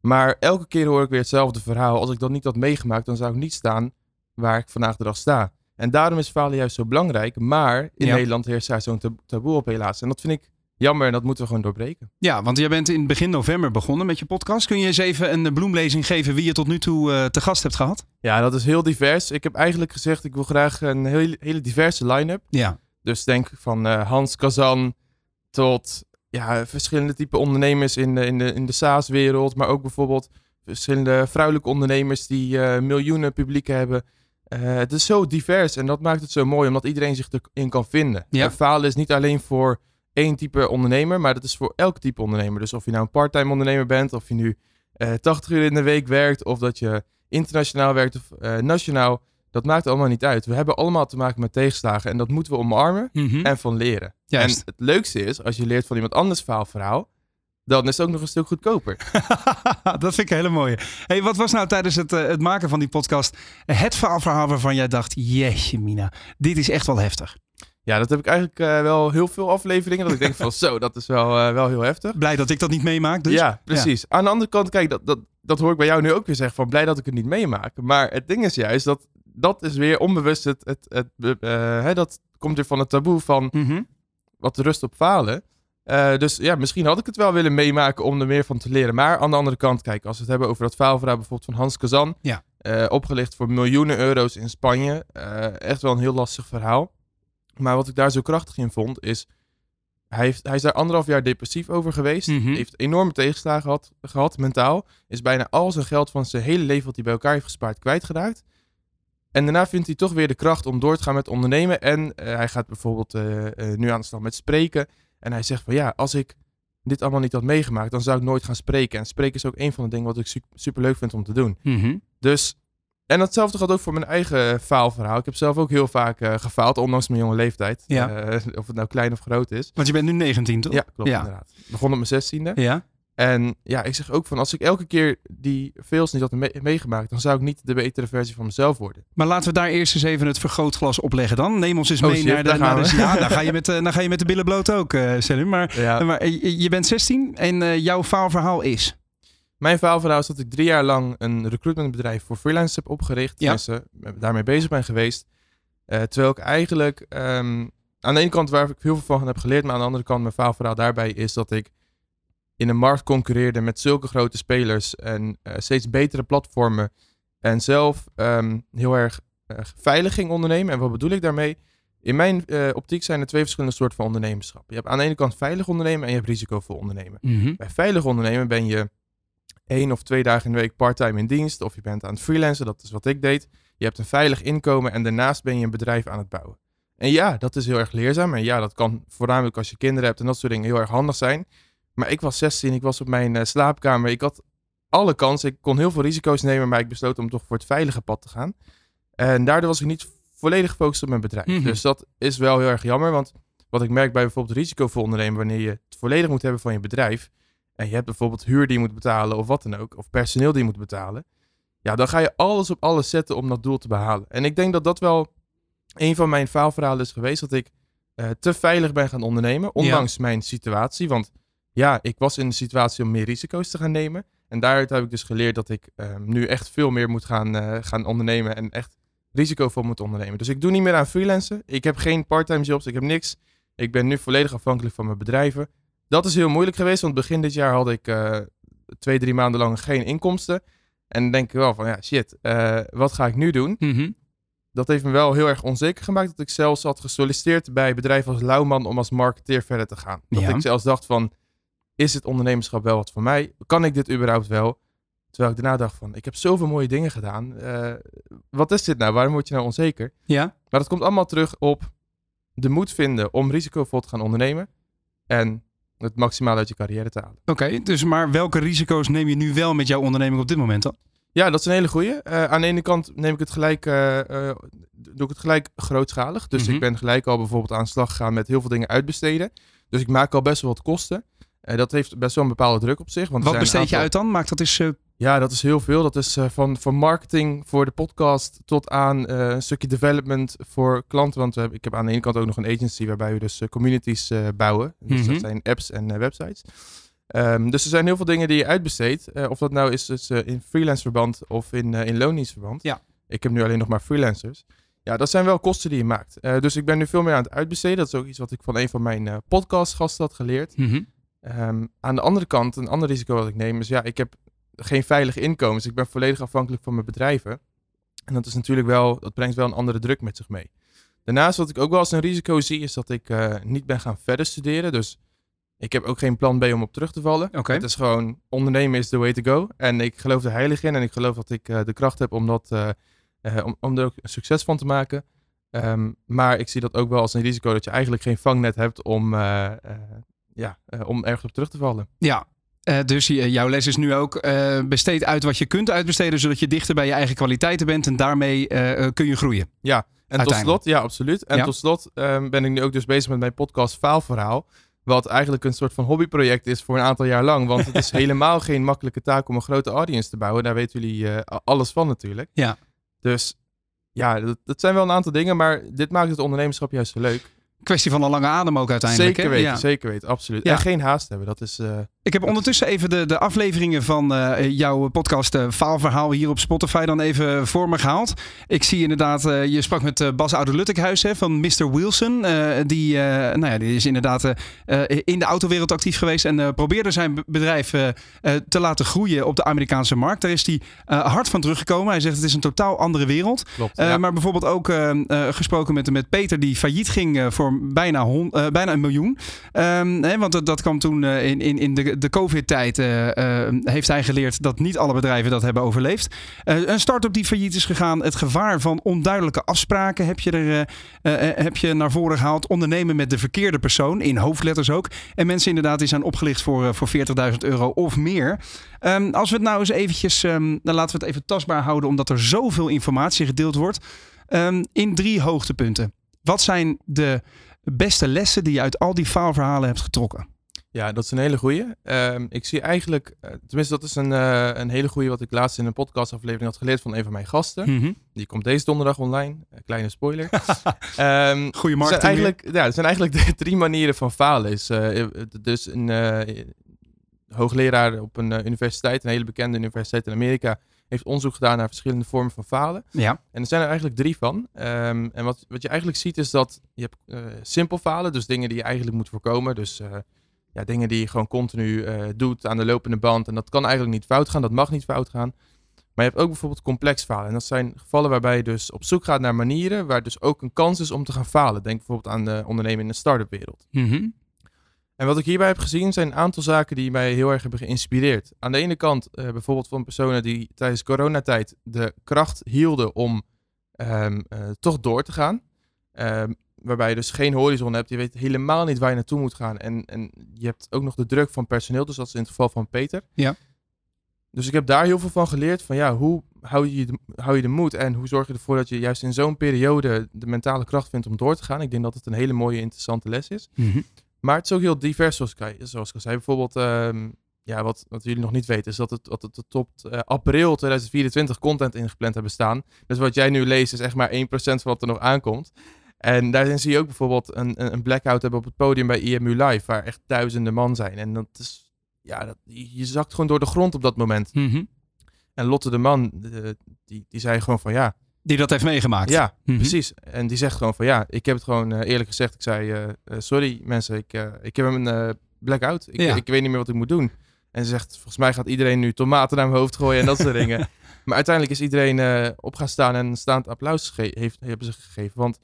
Maar elke keer hoor ik weer hetzelfde verhaal. Als ik dat niet had meegemaakt, dan zou ik niet staan waar ik vandaag de dag sta. En daarom is falen juist zo belangrijk. Maar in ja. Nederland heerst daar zo'n taboe op helaas. En dat vind ik jammer en dat moeten we gewoon doorbreken. Ja, want jij bent in begin november begonnen met je podcast. Kun je eens even een bloemlezing geven wie je tot nu toe uh, te gast hebt gehad? Ja, dat is heel divers. Ik heb eigenlijk gezegd, ik wil graag een heel, hele diverse line-up. Ja. Dus denk van uh, Hans Kazan tot ja, verschillende type ondernemers in de, in de, in de SaaS-wereld, maar ook bijvoorbeeld verschillende vrouwelijke ondernemers die uh, miljoenen publiek hebben. Uh, het is zo divers en dat maakt het zo mooi, omdat iedereen zich erin kan vinden. Ja. falen is niet alleen voor één type ondernemer, maar dat is voor elk type ondernemer. Dus of je nou een parttime ondernemer bent, of je nu uh, 80 uur in de week werkt, of dat je internationaal werkt of nationaal, dat maakt allemaal niet uit. We hebben allemaal te maken met tegenslagen en dat moeten we omarmen mm -hmm. en van leren. Juist. En het leukste is, als je leert van iemand anders verhaal, dan is het ook nog een stuk goedkoper. dat vind ik een hele mooie. Hey, wat was nou tijdens het, uh, het maken van die podcast het verhaal waarvan jij dacht, jeetje mina, dit is echt wel heftig? Ja, dat heb ik eigenlijk uh, wel heel veel afleveringen. Dat ik denk van zo, dat is wel, uh, wel heel heftig. Blij dat ik dat niet meemaak dus. Ja, precies. Ja. Aan de andere kant, kijk, dat, dat, dat hoor ik bij jou nu ook weer zeggen. Van blij dat ik het niet meemaak. Maar het ding is juist dat dat is weer onbewust het, het, het, het uh, dat komt weer van het taboe van mm -hmm. wat rust op falen. Uh, dus ja, misschien had ik het wel willen meemaken om er meer van te leren. Maar aan de andere kant, kijk, als we het hebben over dat faalverhaal bijvoorbeeld van Hans Kazan. Ja. Uh, opgelicht voor miljoenen euro's in Spanje. Uh, echt wel een heel lastig verhaal. Maar wat ik daar zo krachtig in vond, is... Hij, heeft, hij is daar anderhalf jaar depressief over geweest. Mm -hmm. Heeft enorme tegenslagen gehad, gehad, mentaal. Is bijna al zijn geld van zijn hele leven wat hij bij elkaar heeft gespaard kwijtgeraakt. En daarna vindt hij toch weer de kracht om door te gaan met ondernemen. En uh, hij gaat bijvoorbeeld uh, uh, nu aan de slag met spreken. En hij zegt van ja, als ik dit allemaal niet had meegemaakt, dan zou ik nooit gaan spreken. En spreken is ook een van de dingen wat ik su super leuk vind om te doen. Mm -hmm. Dus, en datzelfde gaat ook voor mijn eigen faalverhaal. Ik heb zelf ook heel vaak gefaald, ondanks mijn jonge leeftijd. Ja. of het nou klein of groot is. Want je bent nu 19, toch? Ja, klopt ja. inderdaad. Begon op mijn 16e. Ja. En ja, ik zeg ook van als ik elke keer die fails niet had me meegemaakt, dan zou ik niet de betere versie van mezelf worden. Maar laten we daar eerst eens even het vergrootglas opleggen dan. Neem ons eens oh, mee shit, naar de. Naar de ja, dan ga, je met, dan ga je met de billen bloot ook, uh, Selim. Maar, ja. maar je bent 16 en uh, jouw faalverhaal is. Mijn faalverhaal is dat ik drie jaar lang een recruitmentbedrijf voor freelancers heb opgericht. Ja. Mensen daarmee bezig ben geweest. Eh, terwijl ik eigenlijk ehm, aan de ene kant waar ik heel veel van heb geleerd, maar aan de andere kant mijn faalverhaal daarbij is dat ik in een markt concurreerde met zulke grote spelers en eh, steeds betere platformen en zelf ehm, heel erg uh, veilig ging ondernemen. En wat bedoel ik daarmee? In mijn uh, optiek zijn er twee verschillende soorten van ondernemerschap. Je hebt aan de ene kant veilig ondernemen en je hebt risicovol ondernemen. Mm -hmm. Bij veilig ondernemen ben je één of twee dagen in de week parttime in dienst of je bent aan het freelancen, dat is wat ik deed. Je hebt een veilig inkomen en daarnaast ben je een bedrijf aan het bouwen. En ja, dat is heel erg leerzaam. En ja, dat kan voornamelijk als je kinderen hebt en dat soort dingen heel erg handig zijn. Maar ik was 16, ik was op mijn uh, slaapkamer. Ik had alle kansen. Ik kon heel veel risico's nemen, maar ik besloot om toch voor het veilige pad te gaan. En daardoor was ik niet volledig gefocust op mijn bedrijf. Mhm. Mm -hmm. Dus dat is wel heel erg jammer. Want wat ik merk bij bijvoorbeeld risicovol ondernemen, wanneer je het volledig moet hebben van je bedrijf. En je hebt bijvoorbeeld huur die je moet betalen of wat dan ook. Of personeel die je moet betalen. Ja, dan ga je alles op alles zetten om dat doel te behalen. En ik denk dat dat wel een van mijn faalverhalen is geweest. Dat ik uh, te veilig ben gaan ondernemen. Ondanks ja. mijn situatie. Want ja, ik was in de situatie om meer risico's te gaan nemen. En daaruit heb ik dus geleerd dat ik uh, nu echt veel meer moet gaan, uh, gaan ondernemen. En echt risicovol moet ondernemen. Dus ik doe niet meer aan freelancen. Ik heb geen parttime jobs. Ik heb niks. Ik ben nu volledig afhankelijk van mijn bedrijven. Dat is heel moeilijk geweest. Want begin dit jaar had ik uh, twee, drie maanden lang geen inkomsten. En dan denk ik wel van ja, shit, wat ga ik nu doen? Mm -hmm. Dat heeft me wel heel erg onzeker gemaakt. Dat ik zelfs had gesolliciteerd bij bedrijven als Lauwman om als marketeer verder te gaan. Dat Ja. ik zelfs dacht van, is het ondernemerschap wel wat voor mij? Kan ik dit überhaupt wel? Terwijl ik daarna dacht van, ik heb zoveel mooie dingen gedaan. Eh, wat is dit nou? Waarom word je nou onzeker? Ja, Maar dat komt allemaal terug op de moed vinden om risicovol te gaan ondernemen. En het maximaal uit je carrière te halen. oké. dus maar welke risico's neem je nu wel met jouw onderneming op dit moment dan? Ja, dat is een hele goeie. Eh, aan de ene kant neem ik het gelijk, eh, doe ik het gelijk grootschalig. Dus Mhm. ik ben gelijk al bijvoorbeeld aan de slag gegaan met heel veel dingen uitbesteden. Dus ik maak al best wel wat kosten. Eh, dat heeft best wel een bepaalde druk op zich. Want Wat besteed je uit dan? Maak dat eens... eh, Ja, dat is heel veel. Dat is eh, van, van marketing voor de podcast tot aan een stukje development voor klanten. Want we hebben, ik heb aan de ene kant ook nog een agency waarbij we dus communities bouwen. Dus Mhm. dat zijn apps en websites. Ehm, dus er zijn heel veel dingen die je uitbesteedt. Of dat nou is dus, in freelance verband of in, in loondienstverband. Ja. Ik heb nu alleen nog maar freelancers. Ja, dat zijn wel kosten die je maakt. Dus ik ben nu veel meer aan het uitbesteden. Dat is ook iets wat ik van een van mijn podcastgasten had geleerd. mhm. Ehm, aan de andere kant, een ander risico wat ik neem is, ja, ik heb geen veilig inkomen. Dus ik ben volledig afhankelijk van mijn bedrijven. En dat is natuurlijk wel, dat brengt wel een andere druk met zich mee. Daarnaast, wat ik ook wel als een risico zie, is dat ik eh, niet ben gaan verder studeren. Dus ik heb ook geen plan B om op terug te vallen. Het is gewoon, ondernemen is the way to go. En ik geloof er heilig in en ik geloof dat ik eh, de kracht heb om, dat, eh, om, om er ook een succes van te maken. Ehm, maar ik zie dat ook wel als een risico dat je eigenlijk geen vangnet hebt om, ja, eh, om ergens op terug te vallen. Ja, eh, dus je- jouw les is nu ook eh, besteed uit wat je kunt uitbesteden, zodat je dichter bij je eigen kwaliteiten bent en daarmee eh, eh, kun je groeien. En tot slot, ja, absoluut. En Ja. tot slot ehm, ben ik nu ook dus bezig met mijn podcast Faalverhaal. Wat eigenlijk een soort van hobbyproject is voor een aantal jaar lang. Want het is helemaal geen makkelijke taak om een grote audience te bouwen. Daar weten jullie eh, alles van natuurlijk. Ja. Dus ja, dat, dat zijn wel een aantal dingen. Maar dit maakt het ondernemerschap juist zo leuk. Kwestie van een lange adem ook uiteindelijk. Zeker hè? weten, Ja. zeker weten, absoluut. Ja. En geen haast hebben, dat is... eh, Ik heb ondertussen even de, de afleveringen van eh, jouw podcast eh, Faalverhaal hier op Spotify dan even voor me gehaald. Ik zie inderdaad, eh, je sprak met Bas Oude-Luttekhuis hè, van Mr. Wilson. Die, nou ja, die is inderdaad in de autowereld actief geweest en probeerde zijn be- bedrijf te laten groeien op de Amerikaanse markt. Daar is hij hard van teruggekomen. Hij zegt het is een totaal andere wereld. klopt. Ja. Maar bijvoorbeeld ook gesproken met, met Peter die failliet ging voor bijna, hon- bijna een miljoen. Ehm, hè, want dat, dat kwam toen in, in, in de, de COVID-tijd. eh, eh, heeft hij geleerd dat niet alle bedrijven dat hebben overleefd. Eh, een start-up die failliet is gegaan. Het gevaar van onduidelijke afspraken heb je, er, heb je naar voren gehaald. Ondernemen met de verkeerde persoon, in hoofdletters ook. En mensen inderdaad die zijn opgelicht voor, voor 40.000 euro of meer. Ehm, als we het nou eens eventjes, ehm, dan laten we het even tastbaar houden, omdat er zoveel informatie gedeeld wordt. Ehm, in drie hoogtepunten. Wat zijn de beste lessen die je uit al die faalverhalen hebt getrokken? Ja, dat is een hele goeie. Ehm, ik zie eigenlijk, eh, tenminste dat is een, eh, een hele goeie wat ik laatst in een podcastaflevering had geleerd van een van mijn gasten. Die komt deze donderdag online. Eh, kleine spoiler. Ehm, Goede er zijn eigenlijk, ja, er zijn eigenlijk de drie manieren van falen. Is, dus een hoogleraar op een universiteit, een hele bekende universiteit in Amerika, heeft onderzoek gedaan naar verschillende vormen van falen. Ja. En er zijn er eigenlijk drie van. Ehm, en wat, wat je eigenlijk ziet is dat je hebt simpel falen, dus dingen die je eigenlijk moet voorkomen. Dus ja, dingen die je gewoon continu eh, doet aan de lopende band. En dat kan eigenlijk niet fout gaan, dat mag niet fout gaan. Maar je hebt ook bijvoorbeeld complex falen. En dat zijn gevallen waarbij je dus op zoek gaat naar manieren waar dus ook een kans is om te gaan falen. Denk bijvoorbeeld aan de ondernemer in de start-up wereld. Mhm. En wat ik hierbij heb gezien zijn een aantal zaken die mij heel erg hebben geïnspireerd. Aan de ene kant eh, bijvoorbeeld van personen die tijdens coronatijd de kracht hielden om ehm, eh, toch door te gaan. Ehm, waarbij je dus geen horizon hebt. Je weet helemaal niet waar je naartoe moet gaan. En, en je hebt ook nog de druk van personeel. Dus dat is in het geval van Peter. Ja. Dus ik heb daar heel veel van geleerd. Van ja, hoe hou je de, hou je de moed? En hoe zorg je ervoor dat je juist in zo'n periode de mentale kracht vindt om door te gaan? Ik denk dat het een hele mooie, interessante les is. Mhm. Maar het is ook heel divers, zoals ik, zoals ik al zei. Bijvoorbeeld, ehm, ja, wat, wat jullie nog niet weten, is dat het, dat het tot top eh, april 2024 content ingepland hebben staan. Dus wat jij nu leest is echt maar 1% van wat er nog aankomt. En daarin zie je ook bijvoorbeeld een, een blackout hebben op het podium bij EMU Live, waar echt duizenden man zijn. En dat is, ja, dat, je zakt gewoon door de grond op dat moment. Mhm. En Lotte de man, eh, die, die zei gewoon van ja, Die dat heeft meegemaakt. ja, Mhm. precies. En die zegt gewoon van ja, ik heb het gewoon eh, eerlijk gezegd. Ik zei, eh, sorry mensen, ik, ik heb een blackout. Ik, Ja. ik weet niet meer wat ik moet doen. En ze zegt, volgens mij gaat iedereen nu tomaten naar mijn hoofd gooien en dat soort dingen. Maar uiteindelijk is iedereen op gaan staan en een staand applaus heeft, hebben ze gegeven. Want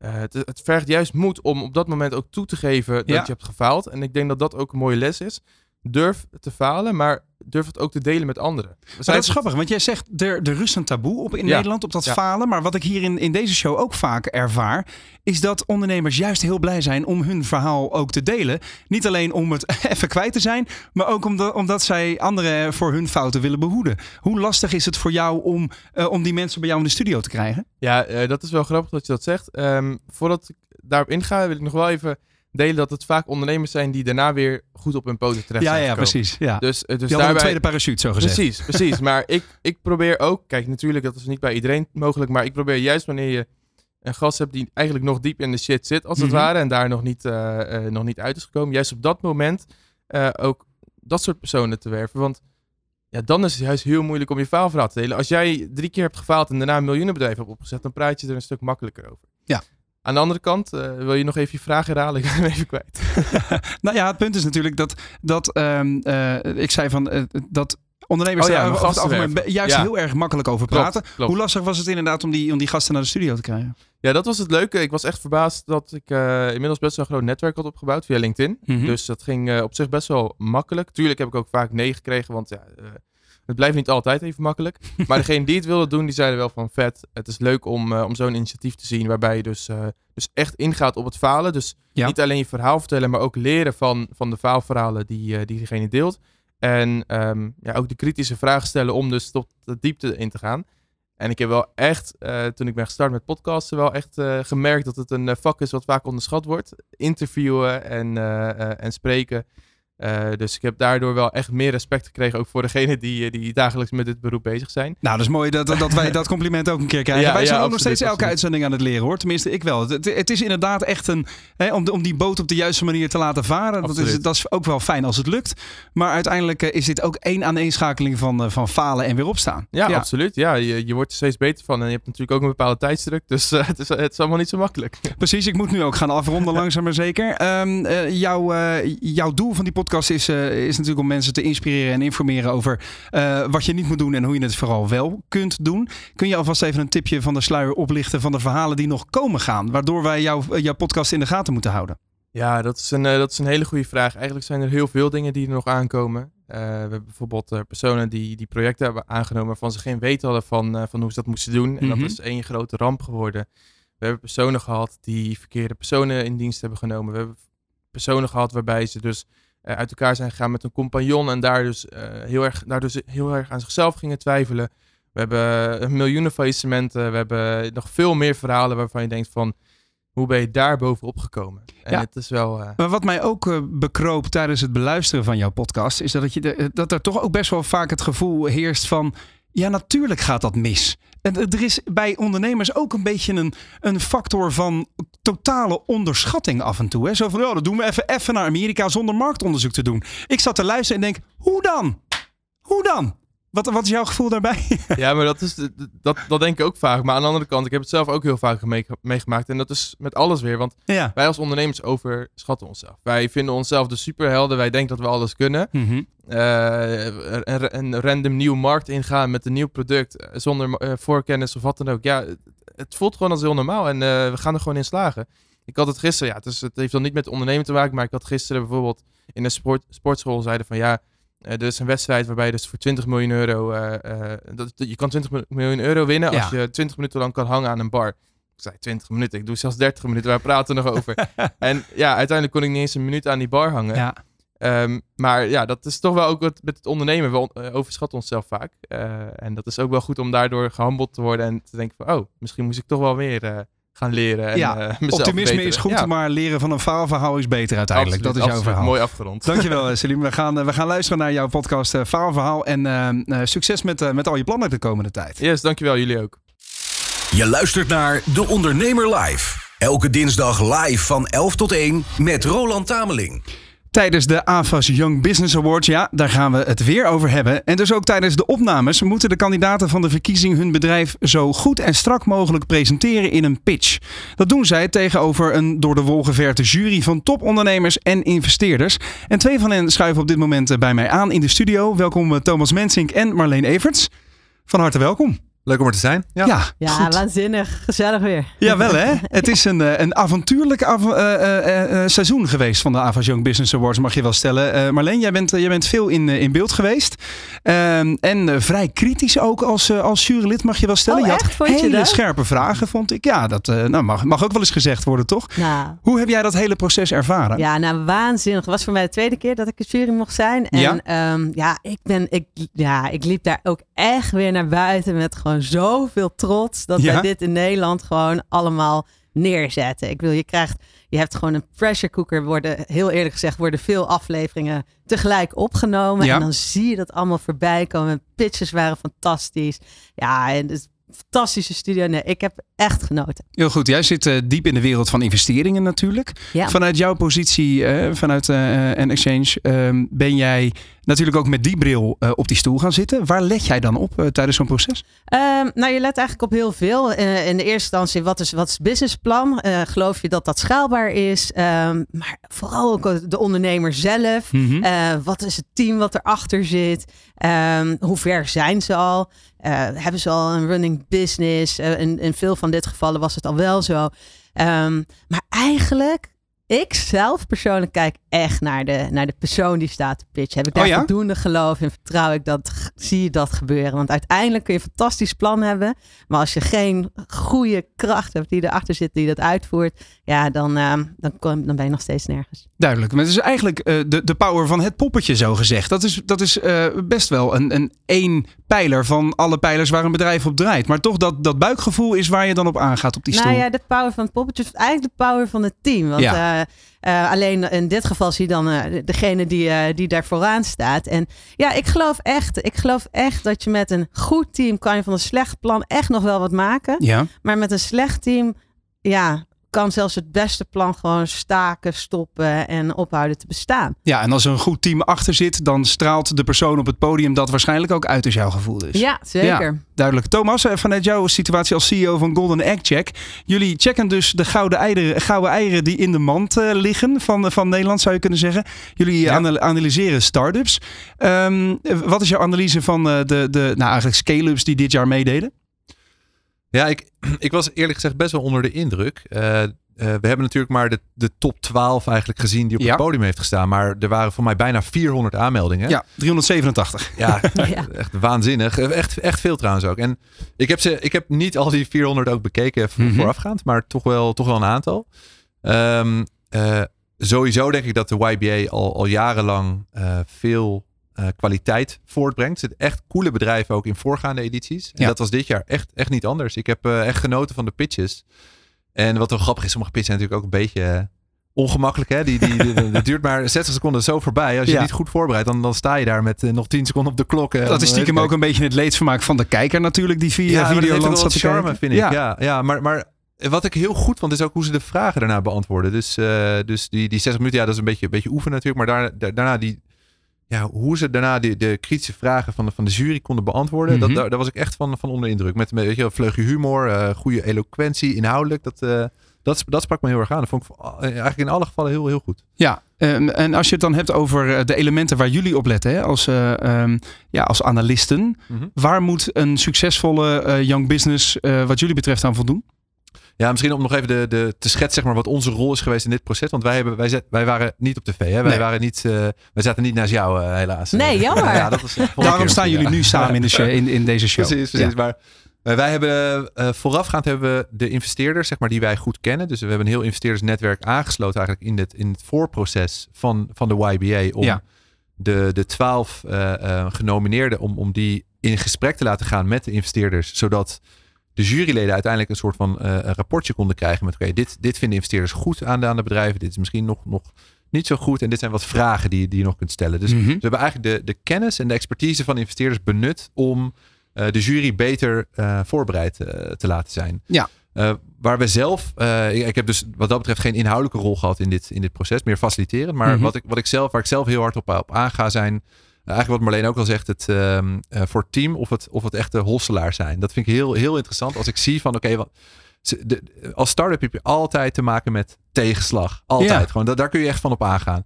eh, het, het vergt juist moed om op dat moment ook toe te geven dat Ja. je hebt gefaald. En ik denk dat dat ook een mooie les is. Durf te falen, maar durf het ook te delen met anderen. We Maar zijn dat is grappig, want jij zegt er, er rust een taboe op in Ja. Nederland, op dat Ja. falen. Maar wat ik hier in, in deze show ook vaak ervaar, is dat ondernemers juist heel blij zijn om hun verhaal ook te delen. Niet alleen om het even kwijt te zijn, maar ook omdat, omdat zij anderen voor hun fouten willen behoeden. Hoe lastig is het voor jou om, eh, om die mensen bij jou in de studio te krijgen? Ja, eh, dat is wel grappig dat je dat zegt. Ehm, voordat ik daarop inga, wil ik nog wel even delen dat het vaak ondernemers zijn die daarna weer goed op hun poten terecht ja, zijn ja, gekomen. precies. Ja. Dus, eh, dus hadden een daarbij... tweede parachute, zo gezegd. Precies, precies. maar ik, ik probeer ook, kijk natuurlijk, dat is niet bij iedereen mogelijk, maar ik probeer juist wanneer je een gast hebt die eigenlijk nog diep in de shit zit, als het Mhm. ware, en daar nog niet, eh, eh, nog niet uit is gekomen, juist op dat moment ook dat soort personen te werven. Want ja, dan is het juist heel moeilijk om je faalverhaal te delen. Als jij drie keer hebt gefaald en daarna een miljoenenbedrijf hebt opgezet, dan praat je er een stuk makkelijker over. Ja. Aan de andere kant, eh, wil je nog even je vraag herhalen? Ik ben even kwijt. Nou ja, het punt is natuurlijk dat, dat ehm, eh, ik zei van eh, dat ondernemers Oh ja, over juist Ja. heel erg makkelijk over praten. klopt. Hoe lastig was het inderdaad om die, om die gasten naar de studio te krijgen? Ja, dat was het leuke. Ik was echt verbaasd dat ik inmiddels best wel een groot netwerk had opgebouwd via LinkedIn. Mhm. Dus dat ging op zich best wel makkelijk. Tuurlijk heb ik ook vaak nee gekregen, want ja, het blijft niet altijd even makkelijk. Maar degene die het wilden doen, die zeiden wel van vet. Het is leuk om, eh, om zo'n initiatief te zien waarbij je dus, eh, dus echt ingaat op het falen. Dus Ja. niet alleen je verhaal vertellen, maar ook leren van, van de faalverhalen die, eh, die diegene deelt. En ehm, ja, ook de kritische vragen stellen om dus tot de diepte in te gaan. En ik heb wel echt, toen ik ben gestart met podcasten, wel echt gemerkt dat het een vak is wat vaak onderschat wordt. Interviewen en, en spreken. Eh, dus ik heb daardoor wel echt meer respect gekregen, ook voor degenen die, eh, die dagelijks met dit beroep bezig zijn. Nou, dat is mooi dat, dat wij dat compliment ook een keer krijgen. Ja, wij zijn ja, ook nog steeds elke absoluut. uitzending aan het leren hoor. Tenminste, ik wel. Het, het is inderdaad echt een. Hè, om, de- om die boot op de juiste manier te laten varen. Dat is, dat is ook wel fijn als het lukt. Maar uiteindelijk eh, is dit ook één aaneenschakeling van, van falen en weer opstaan. Ja, absoluut. Ja, je, je wordt er steeds beter van. En je hebt natuurlijk ook een bepaalde tijdsdruk. Dus het, is, het is allemaal niet zo makkelijk. Precies, ik moet nu ook gaan afronden, langzaam maar zeker. Ehm, eh, jouw, jouw doel van die podcast is, eh, is natuurlijk om mensen te inspireren en informeren over eh, wat je niet moet doen en hoe je het vooral wel kunt doen. Kun je alvast even een tipje van de sluier oplichten van de verhalen die nog komen gaan, waardoor wij jouw, eh, jouw podcast in de gaten moeten houden? Ja, dat is, een, dat is een hele goede vraag. Eigenlijk zijn er heel veel dingen die er nog aankomen. We hebben bijvoorbeeld personen die, die projecten hebben aangenomen waarvan ze geen weet hadden van, van hoe ze dat moesten doen. En Mhm. dat is één grote ramp geworden. We hebben personen gehad die verkeerde personen in dienst hebben genomen. We hebben personen gehad waarbij ze dus eh, uit elkaar zijn gegaan met een compagnon en daar dus, eh, heel, erg, daar dus heel erg aan zichzelf gingen twijfelen. We hebben eh, miljoenen faillissementen. We hebben nog veel meer verhalen waarvan je denkt van... Hoe ben je daar bovenop gekomen? En Ja. het is wel... Maar wat mij ook eh, bekroop tijdens het beluisteren van jouw podcast, is dat, je de, dat er toch ook best wel vaak het gevoel heerst van. Ja, natuurlijk gaat dat mis. En er is bij ondernemers ook een beetje een, een factor van totale onderschatting af en toe. Hè? Zo van, ja, dat doen we even, even naar Amerika zonder marktonderzoek te doen. Ik zat te luisteren en denk, hoe dan? Hoe dan? Wat, wat is jouw gevoel daarbij? Ja, maar dat, is, dat, dat denk ik ook vaak. Maar aan de andere kant, ik heb het zelf ook heel vaak mee- meegemaakt. En dat is met alles weer. Want ja. wij als ondernemers overschatten onszelf. Wij vinden onszelf de superhelden. Wij denken dat we alles kunnen. Mhm. Eh, een, een random nieuwe markt ingaan met een nieuw product. eh, Zonder eh, voorkennis of wat dan ook. Ja, het, voelt gewoon als heel normaal. En we gaan er gewoon in slagen. Ik had het gisteren, ja, het, is, het heeft dan niet met ondernemen te maken. Maar ik had gisteren bijvoorbeeld in een sport, sportschool zeiden van ja. Is een wedstrijd waarbij je dus voor 20 miljoen euro. eh, eh, dat, je kan 20 miljoen euro winnen als je 20 minuten lang kan hangen aan een bar. Ik zei 20 minuten, ik doe zelfs 30 minuten, waar praten we nog over? en ja, uiteindelijk kon ik niet eens een minuut aan die bar hangen. ja. Ehm, maar ja, dat is toch wel ook wat met het ondernemen. We on- overschatten onszelf vaak. En dat is ook wel goed om daardoor gehandeld te worden en te denken van, oh, misschien moest ik toch wel weer eh, gaan leren. En, Ja, eh, mezelf Optimisme is goed, Ja, maar leren van een faalverhaal is beter uiteindelijk. absoluut, dat is jouw verhaal. Mooi afgerond. Dankjewel, eh, Selim. We gaan, eh, we gaan luisteren naar jouw podcast Faalverhaal. En succes met, met al je plannen de komende tijd. Yes, dankjewel. Jullie ook. Je luistert naar De Ondernemer Live. Elke dinsdag live van 11 tot 1 met Roland Tameling. Tijdens de AFAS Young Business Awards, ja, daar gaan we het weer over hebben. En dus ook tijdens de opnames moeten de kandidaten van de verkiezing hun bedrijf zo goed en strak mogelijk presenteren in een pitch. Dat doen zij tegenover een door de wol geverte jury van topondernemers en investeerders. En twee van hen schuiven op dit moment eh, bij mij aan in de studio. Welkom eh, Thomas Mensink en Marleen Everts. Van harte welkom. Leuk om er te zijn. Ja. Ja, waanzinnig. Gezellig weer. Ja, wel hè? Het is een, eh, een avontuurlijk av- eh, eh, eh, seizoen geweest van de Avas Young Business Awards, mag je wel stellen. Eh, Marleen, jij bent, jij bent veel in, in beeld geweest. Ehm, en eh, vrij kritisch ook als, als jurylid, mag je wel stellen. Oh, je had echt? Vond je hele dat? scherpe vragen, vond ik. Ja, dat eh, nou, mag, mag ook wel eens gezegd worden, toch? Nou, Hoe heb jij dat hele proces ervaren? ja, nou, waanzinnig. Het was voor mij de tweede keer dat ik in jury mocht zijn. En Ja? ja, ja, ik, ben, ik, ja, ik liep daar ook echt weer naar buiten met gewoon zoveel trots dat Ja? wij dit in Nederland gewoon allemaal neerzetten. Ik wil, je krijgt, je hebt gewoon een pressure cooker. Worden, heel eerlijk gezegd, worden veel afleveringen tegelijk opgenomen. Ja. En dan zie je dat allemaal voorbij komen. Pitches waren fantastisch. Ja, en dus fantastische studio. Nee, ik heb echt genoten. Heel goed, jij zit eh, diep in de wereld van investeringen natuurlijk. Ja. Vanuit jouw positie, eh, vanuit eh en Exchange, ehm, ben jij natuurlijk ook met die bril op die stoel gaan zitten. Waar let jij dan op tijdens zo'n proces? Ehm, nou, je let eigenlijk op heel veel. In de eerste instantie, wat is, wat is het businessplan? Geloof je dat dat schaalbaar is? Ehm, maar vooral ook de ondernemer zelf. Mhm. Wat is het team wat erachter zit? Hoe ver zijn ze al? Eh, hebben ze al een running business? Eh, in, in veel van dit gevallen was het al wel zo. Ehm, maar eigenlijk, ik zelf persoonlijk kijk echt naar de, naar de persoon die staat te pitchen. Heb ik daar Oh ja? voldoende geloof in? Vertrouw ik dat? Zie je dat gebeuren? Want uiteindelijk kun je een fantastisch plan hebben. Maar als je geen goede kracht hebt die erachter zit, die dat uitvoert. Ja, dan, ehm, dan, kom, dan ben je nog steeds nergens. Duidelijk. Maar het is eigenlijk eh, de, de power van het poppetje zo gezegd. Dat is, dat is best wel een, een één pijler van alle pijlers waar een bedrijf op draait. Maar toch dat, dat buikgevoel is waar je dan op aangaat op die stoel. Nou ja, de power van het poppetje is eigenlijk de power van het team. Want Ja. eh, eh, alleen in dit geval zie je dan eh, degene die, die daar vooraan staat. En ja, ik geloof echt, ik geloof echt dat je met een goed team kan je van een slecht plan echt nog wel wat maken. Ja, Maar met een slecht team, ja, kan zelfs het beste plan gewoon staken, stoppen en ophouden te bestaan. ja, en als er een goed team achter zit, dan straalt de persoon op het podium dat waarschijnlijk ook uit is jouw gevoel. Dus. Ja, zeker. Duidelijk. Thomas, eh, vanuit jouw situatie als CEO van Golden Egg Check. Jullie checken dus de gouden eieren, gouden eieren die in de mand eh, liggen van, van Nederland, zou je kunnen zeggen. Jullie Ja. anal- analyseren start-ups. Ehm, eh, wat is jouw analyse van eh, de, de nou, eigenlijk scale-ups die dit jaar meededen? Ja, ik, ik was eerlijk gezegd best wel onder de indruk. Eh, eh, we hebben natuurlijk maar de, de top 12 eigenlijk gezien die op Ja. het podium heeft gestaan. Maar er waren voor mij bijna 400 aanmeldingen. Ja, 387. Ja, Ja. echt waanzinnig. Echt, echt veel trouwens ook. En ik heb, ze, ik heb niet al die 400 ook bekeken Mhm. voorafgaand, maar toch wel, toch wel een aantal. Ehm, eh, sowieso denk ik dat de YBA al, al jarenlang eh, veel eh, kwaliteit voortbrengt. Er zitten echt coole bedrijven ook in voorgaande edities. En Ja. dat was dit jaar echt, echt niet anders. Ik heb eh, echt genoten van de pitches. En wat wel grappig is, sommige pitches zijn natuurlijk ook een beetje... eh, Ongemakkelijk, hè? Die, die, duurt maar 60 seconden zo voorbij. Als je Ja. niet goed voorbereidt, dan, dan sta je daar met nog 10 seconden op de klok. Dat is stiekem ook een beetje het leedvermaak van de kijker natuurlijk, die via ja, wel zat wat charme, kijken. vind ik. Ja. Ja, ja, maar, maar wat ik heel goed vond, is ook hoe ze de vragen daarna beantwoorden. Dus, dus die, die 60 minuten, ja, dat is een beetje, een beetje oefenen natuurlijk. Maar daar, daar- daarna die, ja, hoe ze daarna de, de kritische vragen van de, van de jury konden beantwoorden. Mhm. dat, daar, daar was ik echt van, van onder de indruk. Met, weet je, vleugje humor, eh, goede eloquentie, inhoudelijk. Dat, eh, dat, dat sprak me heel erg aan. Dat vond ik eh, eigenlijk in alle gevallen heel, heel goed. Ja, ehm, en als je het dan hebt over de elementen waar jullie op letten hè, als, eh, ehm, ja, als analisten. Mhm. Waar moet een succesvolle young business wat jullie betreft aan voldoen? Ja, misschien om nog even de, de, te schetsen zeg maar, wat onze rol is geweest in dit proces. Want wij, hebben, wij, zet, wij waren niet op tv. Hè? Wij, Nee. waren niet, eh, wij zaten niet naast jou, eh, helaas. Nee, jammer. ja, dat was, volgende Daarom staan jullie nu samen in, de show, in, in deze show. Precies, precies. Ja. Maar eh, wij hebben eh, voorafgaand hebben we de investeerders, zeg maar, die wij goed kennen. Dus we hebben een heel investeerdersnetwerk aangesloten eigenlijk in het, in het voorproces van, van de YBA. Om Ja. de, de twaalf eh, eh, genomineerden, om, om die in gesprek te laten gaan met de investeerders. Zodat de juryleden uiteindelijk een soort van eh, een rapportje konden krijgen met oké, dit, dit vinden investeerders goed aan de, aan de bedrijven. Dit is misschien nog, nog niet zo goed. En dit zijn wat vragen die, die je nog kunt stellen. Dus Mhm. we hebben eigenlijk de, de kennis en de expertise van investeerders benut om eh, de jury beter eh, voorbereid te laten zijn. Ja. Waar we zelf, ik, ik heb dus wat dat betreft geen inhoudelijke rol gehad in dit, in dit proces, meer faciliteren. Maar Mhm. wat, ik, wat ik zelf, waar ik zelf heel hard op, op aanga zijn, eigenlijk wat Marleen ook al zegt, het, ehm, eh, voor het team of het, of het echte hosselaars zijn. Dat vind ik heel, heel interessant als ik zie van oké, wat de- als start-up heb je altijd te maken met tegenslag. Altijd. Ja. Gewoon, da- daar kun je echt van op aangaan.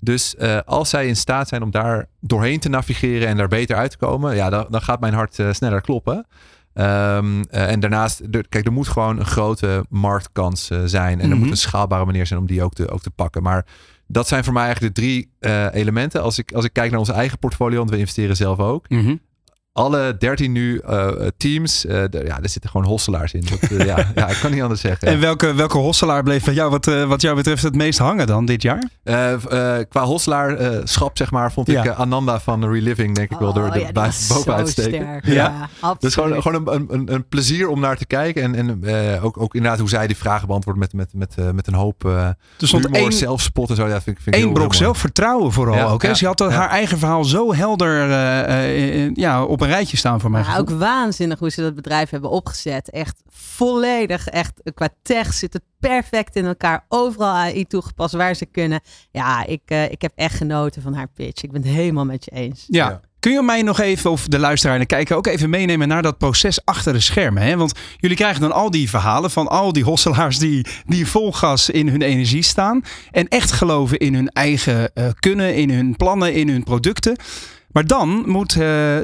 Dus eh, als zij in staat zijn om daar doorheen te navigeren en daar beter uit te komen, ja, dan, dan gaat mijn hart eh, sneller kloppen. Ehm, eh, en daarnaast, er, kijk, er moet gewoon een grote marktkans zijn. En er Mhm. moet een schaalbare manier zijn om die ook te, ook te pakken. Maar dat zijn voor mij eigenlijk de drie eh, elementen. Als ik, als ik kijk naar onze eigen portfolio, want we investeren zelf ook. Mhm. Alle 13 nu eh, teams, eh, de- ja, er zitten gewoon hosselaars in. Dat, eh, ja, ja, ik kan niet anders zeggen. En welke, welke hosselaar bleef bij jou wat, eh, wat jou betreft het meest hangen dan dit jaar? Eh, eh, qua hosselaarschap, zeg maar, vond ik Ja. Ananda van Reliving, denk ik wel, door Oh, de ja, boven uitsteken. Ja. Ja, absoluut. Dus gewoon, gewoon een, een, een plezier om naar te kijken. En, en eh, ook, ook inderdaad hoe zij die vragen beantwoordt met, met, met, met een hoop uh, stond humor, één, zelfspot en zo. Ja, dat vind, ik- vind ik brok zelfvertrouwen vooral Ja, ook. Hè? Ze had haar eigen verhaal zo helder eh, eh, ja, op een rijtje staan voor mij. Maar ook waanzinnig hoe ze dat bedrijf hebben opgezet. Echt volledig, echt qua tech zit het perfect in elkaar. Overal AI toegepast waar ze kunnen. Ja, ik, eh, ik heb echt genoten van haar pitch. Ik ben het helemaal met je eens. Ja. Ja. Kun je mij nog even, of de luisteraar en de kijker, ook even meenemen naar dat proces achter de schermen? Hè? Want jullie krijgen dan al die verhalen van al die hosselaars die, die vol gas in hun energie staan. En echt geloven in hun eigen eh, kunnen, in hun plannen, in hun producten. Maar dan moet eh,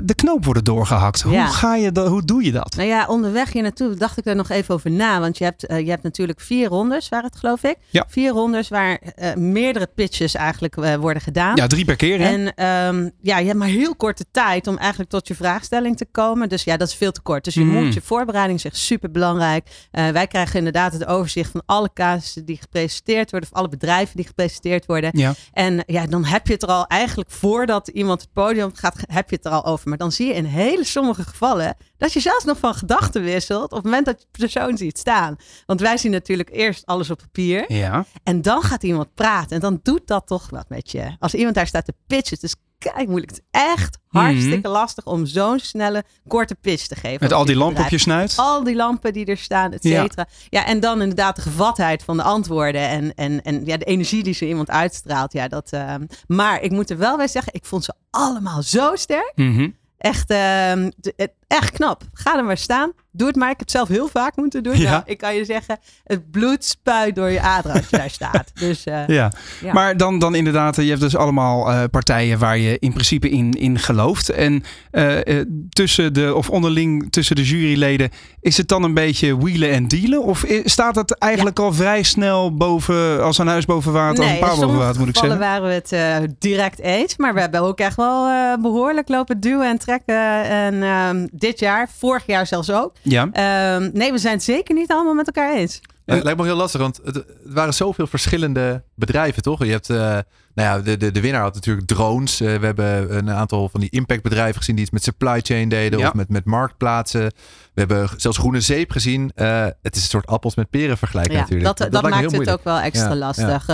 de knoop worden doorgehakt. Ja. Hoe, ga je dat, hoe doe je dat? Nou ja, onderweg hier naartoe dacht ik er nog even over na. Want je hebt, eh, je hebt natuurlijk vier rondes, waar het geloof ik. Ja. Vier rondes waar eh, meerdere pitches eigenlijk worden gedaan. Ja, drie per keer. Hè? En ehm, ja, je hebt maar heel korte tijd om eigenlijk tot je vraagstelling te komen. Dus ja, dat is veel te kort. Dus je Mm. moet je voorbereiding is echt super belangrijk. wij krijgen inderdaad het overzicht van alle casussen die gepresenteerd worden. Of alle bedrijven die gepresenteerd worden. Ja. En ja, dan heb je het er al eigenlijk voordat iemand het podium gaat, heb je het er al over. Maar dan zie je in hele sommige gevallen dat je zelfs nog van gedachten wisselt op het moment dat je de persoon ziet staan. Want wij zien natuurlijk eerst alles op papier. Ja. En dan gaat iemand praten. En dan doet dat toch wat met je. Als iemand daar staat te pitchen. Het is kijk moeilijk. Het is echt hartstikke lastig om zo'n snelle, korte pitch te geven. Mhm. Met al die lampen op je snuit. Al die lampen die er staan, et Ja. cetera. Ja. en dan inderdaad de gevatheid van de antwoorden. En, en, en ja, de energie die zo iemand uitstraalt. Ja, dat, ehm, maar ik moet er wel bij zeggen, ik vond ze allemaal zo sterk. Mhm. Echt, ehm, de- het- echt knap. Ga er maar staan. Doe het maar. Ik heb het zelf heel vaak moeten doen. Ja. Nou, ik kan je zeggen, het bloed spuit door je aderen als je daar staat. Dus eh, Ja. Ja. maar dan, dan inderdaad, je hebt dus allemaal eh, partijen waar je in principe in, in gelooft. En eh, eh, tussen de, of onderling tussen de juryleden, is het dan een beetje wielen en dealen? Of staat het eigenlijk al vrij snel boven, als een huis boven water, als een paar boven water moet ik zeggen? waren we het eh, direct eens. Maar we hebben ook echt wel eh, behoorlijk lopen duwen en trekken. En ehm, dit jaar, vorig jaar zelfs ook. Ja. Ehm, nee, we zijn het zeker niet allemaal met elkaar eens. Ja, het lijkt me heel lastig, want het, het waren zoveel verschillende bedrijven, toch? Je hebt, eh, nou ja, de, de, de winnaar had natuurlijk drones. Eh, we hebben een aantal van die impactbedrijven gezien die iets met supply chain deden Ja. of met, met marktplaatsen. We hebben zelfs groene zeep gezien. Eh, het is een soort appels met peren vergelijken Ja, natuurlijk. dat, dat, maakt het ook wel extra Ja, lastig.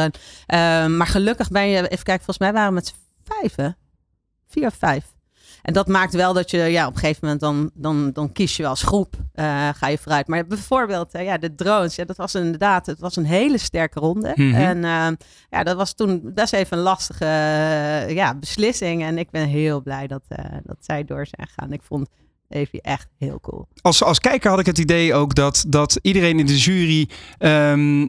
Ehm, maar gelukkig ben je, even kijken, volgens mij waren we met z'n vijven. Vier of vijf. En dat maakt wel dat je ja, op een gegeven moment dan, dan, dan kies je wel als groep, uh, ga je vooruit. Maar bijvoorbeeld uh, ja, de drones, ja, dat was inderdaad, het was een hele sterke ronde. Mhm. En uh, ja, dat was toen best even een lastige ja, beslissing. En ik ben heel blij dat, dat zij door zijn gegaan. Ik vond Evie echt heel cool. Als, als kijker had ik het idee ook dat, dat iedereen in de jury um,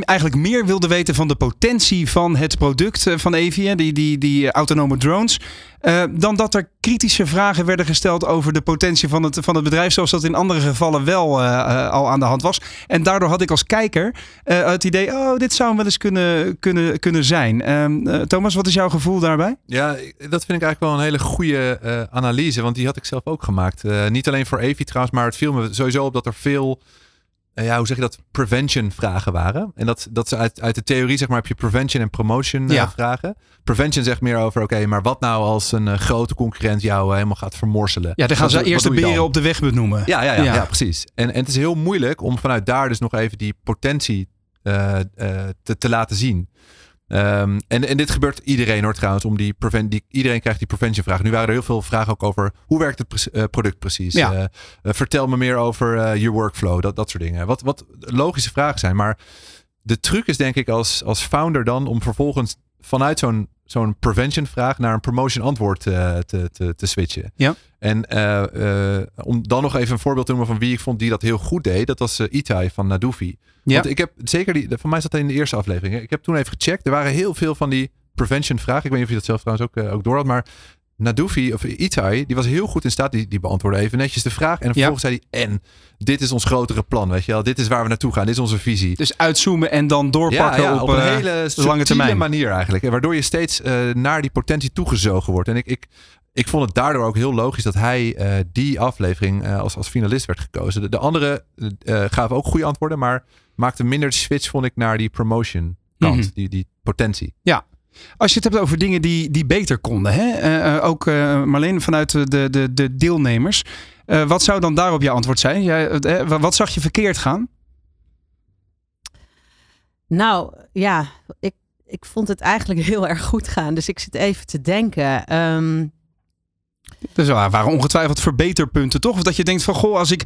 eigenlijk meer wilde weten van de potentie van het product van Evie, die, die, die autonome drones. Uh, dan dat er kritische vragen werden gesteld over de potentie van het, van het bedrijf, zoals dat in andere gevallen wel uh, uh, al aan de hand was. En daardoor had ik als kijker het idee, oh, dit zou wel eens kunnen, kunnen, kunnen zijn. Ehm, Thomas, wat is jouw gevoel daarbij? Ja, dat vind ik eigenlijk wel een hele goede analyse, want die had ik zelf ook gemaakt. niet alleen voor Evi trouwens, maar het viel me sowieso op dat er veel ja, hoe zeg je dat, prevention vragen waren. En dat, dat ze uit, uit de theorie, zeg maar, heb je prevention en promotion ja. uh, vragen. Prevention zegt meer over, oké, okay, maar wat nou als een uh, grote concurrent jou uh, helemaal gaat vermorselen? Ja, dan gaan ze eerst de beren op de weg benoemen. Ja, ja, ja, ja. ja precies. En, en het is heel moeilijk om vanuit daar dus nog even die potentie te, te laten zien. Um, en, en dit gebeurt iedereen hoor trouwens. Om die prevent, die, iedereen krijgt die prevention vraag. Nu waren er heel veel vragen ook over hoe werkt het pre- uh, product precies. Ja. Uh, uh, vertel me meer over je workflow. Dat, dat soort dingen. Wat, wat logische vragen zijn. Maar de truc is denk ik als, als founder dan om vervolgens vanuit zo'n zo'n prevention vraag naar een promotion antwoord te, te, te, te switchen. Ja. En uh, uh, om dan nog even een voorbeeld te noemen van wie ik vond die dat heel goed deed. Dat was Itai van Nadufi. Ja. Want ik heb zeker die, van mij zat dat in de eerste aflevering. Ik heb toen even gecheckt. Er waren heel veel van die prevention vragen. Ik weet niet of je dat zelf trouwens ook, ook door had. Maar Nadufi of Itai, die was heel goed in staat. Die, die beantwoordde even netjes de vraag. En vervolgens ja. zei hij, en dit is ons grotere plan. Weet je wel, dit is waar we naartoe gaan. Dit is onze visie. Dus uitzoomen en dan doorpakken ja, ja, op, op, een uh, hele lange termijn. manier eigenlijk. En waardoor je steeds uh, naar die potentie toegezogen wordt. En ik, ik, ik vond het daardoor ook heel logisch dat hij uh, die aflevering als, als finalist werd gekozen. De, de andere gaven ook goede antwoorden, maar maakte minder de switch, vond ik, naar die promotion kant. Mhm. Die, die potentie. Ja, als je het hebt over dingen die, die beter konden, hè? Uh, ook uh, Marleen vanuit de, de, de deelnemers. Wat zou dan daarop jouw antwoord zijn? Jij, wat zag je verkeerd gaan? Nou ja, ik, ik vond het eigenlijk heel erg goed gaan. Dus ik zit even te denken. Um, dus er waren ongetwijfeld verbeterpunten, toch? Of dat je denkt van, goh, als ik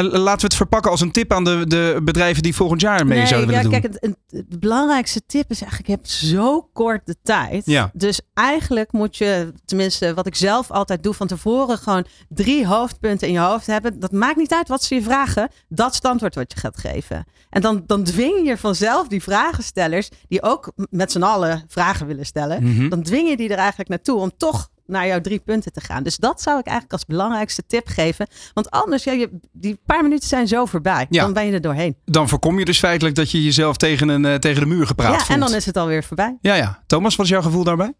laten we het verpakken als een tip aan de, de bedrijven die volgend jaar mee nee, zouden ja, willen doen. Kijk, het, het, het, belangrijkste tip is eigenlijk, je hebt zo kort de tijd. Ja. Dus eigenlijk moet je, tenminste wat ik zelf altijd doe, van tevoren gewoon drie hoofdpunten in je hoofd hebben. Dat maakt niet uit wat ze je vragen, dat is het antwoord wat je gaat geven. En dan, dan dwing je vanzelf die vragenstellers, die ook met z'n allen vragen willen stellen, Mm -hmm. dan dwing je die er eigenlijk naartoe om toch naar jouw drie punten te gaan. Dus dat zou ik eigenlijk als belangrijkste tip geven. Want anders, ja, je, die paar minuten zijn zo voorbij. Ja. Dan ben je er doorheen. Dan voorkom je dus feitelijk dat je jezelf tegen, een, uh, tegen de muur gepraat ja, voelt. en dan is het alweer voorbij. Ja, ja. Thomas, wat is jouw gevoel daarbij?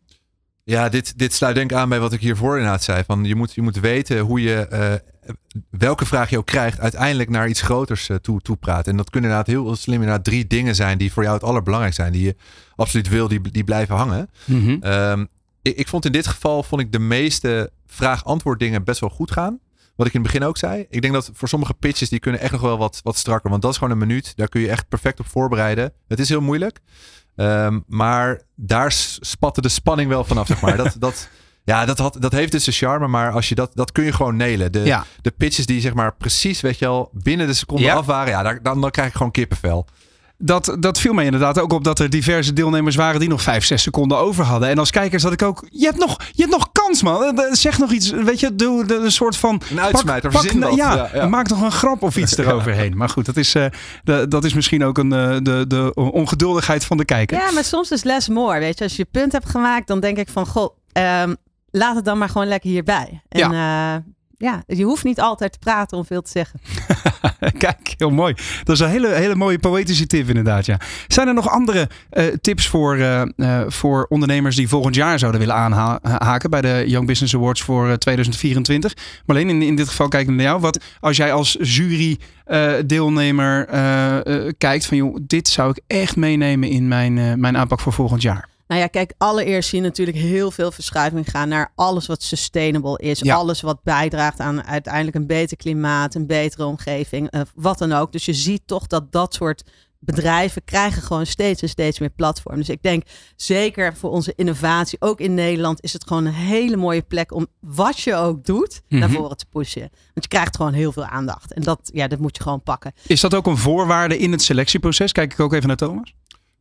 Ja, dit, dit sluit denk ik aan bij wat ik hiervoor inderdaad zei. Van je, moet, je moet weten hoe je, uh, welke vraag je ook krijgt, uiteindelijk naar iets groters uh, toe, toe praat. En dat kunnen inderdaad heel slim inderdaad drie dingen zijn die voor jou het allerbelangrijkste zijn. Die je absoluut wil, die, die blijven hangen. Mm -hmm. um, ik, ik, vond in dit geval vond ik de meeste vraag-antwoord dingen best wel goed gaan. Wat ik in het begin ook zei. Ik denk dat voor sommige pitches die kunnen echt nog wel wat, wat strakker. Want dat is gewoon een minuut. Daar kun je echt perfect op voorbereiden. Het is heel moeilijk. Um, maar daar spatte de spanning wel vanaf, zeg maar. dat, dat, ja, dat, had, dat heeft dus een charme. Maar als je dat, dat kun je gewoon nelen. De, ja. de pitches die zeg maar precies, weet je wel, binnen de seconde ja. af waren. Ja, daar, dan, dan krijg ik gewoon kippenvel. Dat, dat viel mij inderdaad ook op dat er diverse deelnemers waren die nog 5, 6 seconden over hadden. En als kijkers had ik ook. Je hebt nog, je hebt nog kans, man. Zeg nog iets. Weet je, doe de, een soort van. Een uitsmijter, pak, pak, pak, ja, ja, ja, maak nog een grap of iets eroverheen. Maar goed, dat is, uh, de, dat is misschien ook een, uh, de, de ongeduldigheid van de kijker. Ja, maar soms is less more. Weet je, als je je punt hebt gemaakt, dan denk ik van: goh, um, laat het dan maar gewoon lekker hierbij. En, ja. Uh, ja, je hoeft niet altijd te praten om veel te zeggen. Kijk, heel mooi. Dat is een hele, hele mooie poëtische tip inderdaad. Ja. Zijn er nog andere uh, tips voor, uh, uh, voor ondernemers die volgend jaar zouden willen aanhaken bij de Young Business Awards voor 2024? Marleen, in, in dit geval kijk ik naar jou. Wat als jij als jury deelnemer kijkt van joh, dit zou ik echt meenemen in mijn, mijn aanpak voor volgend jaar. Nou ja, kijk, allereerst zie je natuurlijk heel veel verschuiving gaan naar alles wat sustainable is. Ja. Alles wat bijdraagt aan uiteindelijk een beter klimaat, een betere omgeving, uh, wat dan ook. Dus je ziet toch dat dat soort bedrijven krijgen gewoon steeds en steeds meer platform. Dus ik denk zeker voor onze innovatie, ook in Nederland, is het gewoon een hele mooie plek om wat je ook doet, naar Mhm. voren te pushen. Want je krijgt gewoon heel veel aandacht. En dat, ja, dat moet je gewoon pakken. Is dat ook een voorwaarde in het selectieproces? Kijk ik ook even naar Thomas.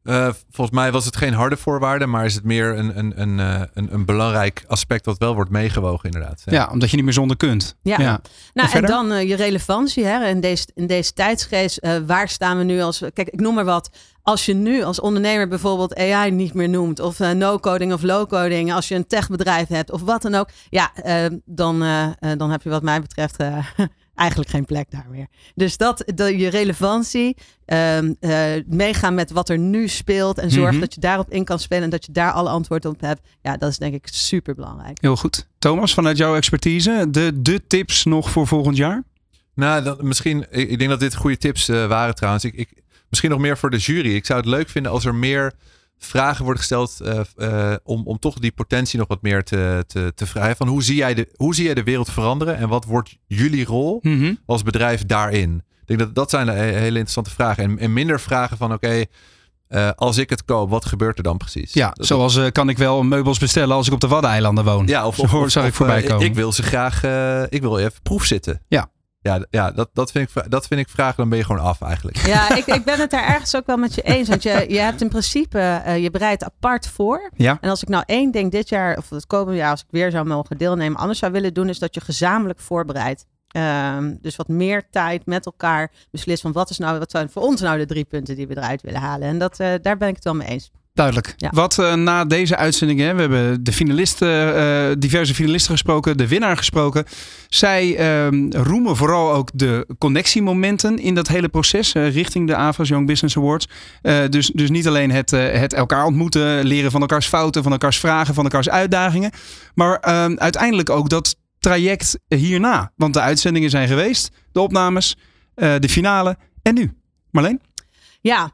Eh, volgens mij was het geen harde voorwaarde, maar is het meer een, een, een, eh, een, een belangrijk aspect wat wel wordt meegewogen, inderdaad. Ja. omdat je niet meer zonder kunt. Ja. ja. Nou, en dan eh, je relevantie hè, in, deze, in deze tijdsgeest. eh, waar staan we nu als. Kijk, ik noem maar wat. Als je nu als ondernemer bijvoorbeeld AI niet meer noemt, of eh, no-coding of low-coding, als je een techbedrijf hebt of wat dan ook, ja, dan, dan heb je wat mij betreft eh, eigenlijk geen plek daar meer. Dus dat, de, je relevantie, ehm, eh, meegaan met wat er nu speelt en zorgen Mhm. dat je daarop in kan spelen en dat je daar alle antwoorden op hebt, ja, dat is denk ik super belangrijk. Heel goed. Thomas, vanuit jouw expertise, de, de tips nog voor volgend jaar? Nou, dan, misschien, ik, ik denk dat dit goede tips eh, waren trouwens. Ik, ik, misschien nog meer voor de jury. Ik zou het leuk vinden als er meer vragen worden gesteld eh, eh, om, om toch die potentie nog wat meer te, te, te vragen. Van hoe zie, jij de, hoe zie jij de wereld veranderen en wat wordt jullie rol Mhm. als bedrijf daarin? Ik denk dat dat zijn de he- hele interessante vragen. En, en minder vragen van oké, eh, als ik het koop, wat gebeurt er dan precies? Ja, Dat- zoals eh, kan ik wel meubels bestellen als ik op de Waddeneilanden woon? Ja, of, of, hoor- of- zag ik voorbij eh, komen. Ik wil ze graag, eh, ik wil even proef zitten. Ja. Ja, ja dat, dat, vind ik, dat vind ik vragen, dan ben je gewoon af eigenlijk. Ja, ik, ik ben het daar ergens ook wel met je eens. Want je, je hebt in principe, eh, je bereidt apart voor. Ja. En als ik nou één ding dit jaar, of het komende jaar, als ik weer zou mogen deelnemen, anders zou willen doen, is dat je gezamenlijk voorbereidt. Ehm, dus wat meer tijd met elkaar beslist van wat is nou, wat zijn voor ons nou de drie punten die we eruit willen halen. En dat, eh, daar ben ik het wel mee eens. Duidelijk. Ja. Wat eh, na deze uitzending, hè, we hebben de finalisten, eh, diverse finalisten gesproken, de winnaar gesproken. Zij ehm, roemen vooral ook de connectiemomenten in dat hele proces eh, richting de AVAS Young Business Awards. Eh, dus, dus niet alleen het, eh, het elkaar ontmoeten, leren van elkaars fouten, van elkaars vragen, van elkaars uitdagingen. Maar ehm, uiteindelijk ook dat traject hierna. Want de uitzendingen zijn geweest, de opnames, eh, de finale en nu. Marleen? Ja.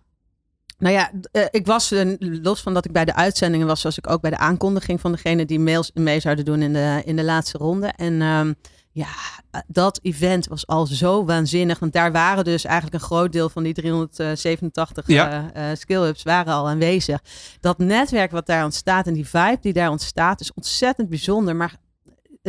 Nou ja, eh, ik was, eh, los van dat ik bij de uitzendingen was, was ik ook bij de aankondiging van degene die mails mee zouden doen in de, in de laatste ronde. En ehm, ja, eh, dat event was al zo waanzinnig. Want daar waren dus eigenlijk een groot deel van die 387 Ja. skill-ups waren al aanwezig. Dat netwerk wat daar ontstaat en die vibe die daar ontstaat is ontzettend bijzonder. Maar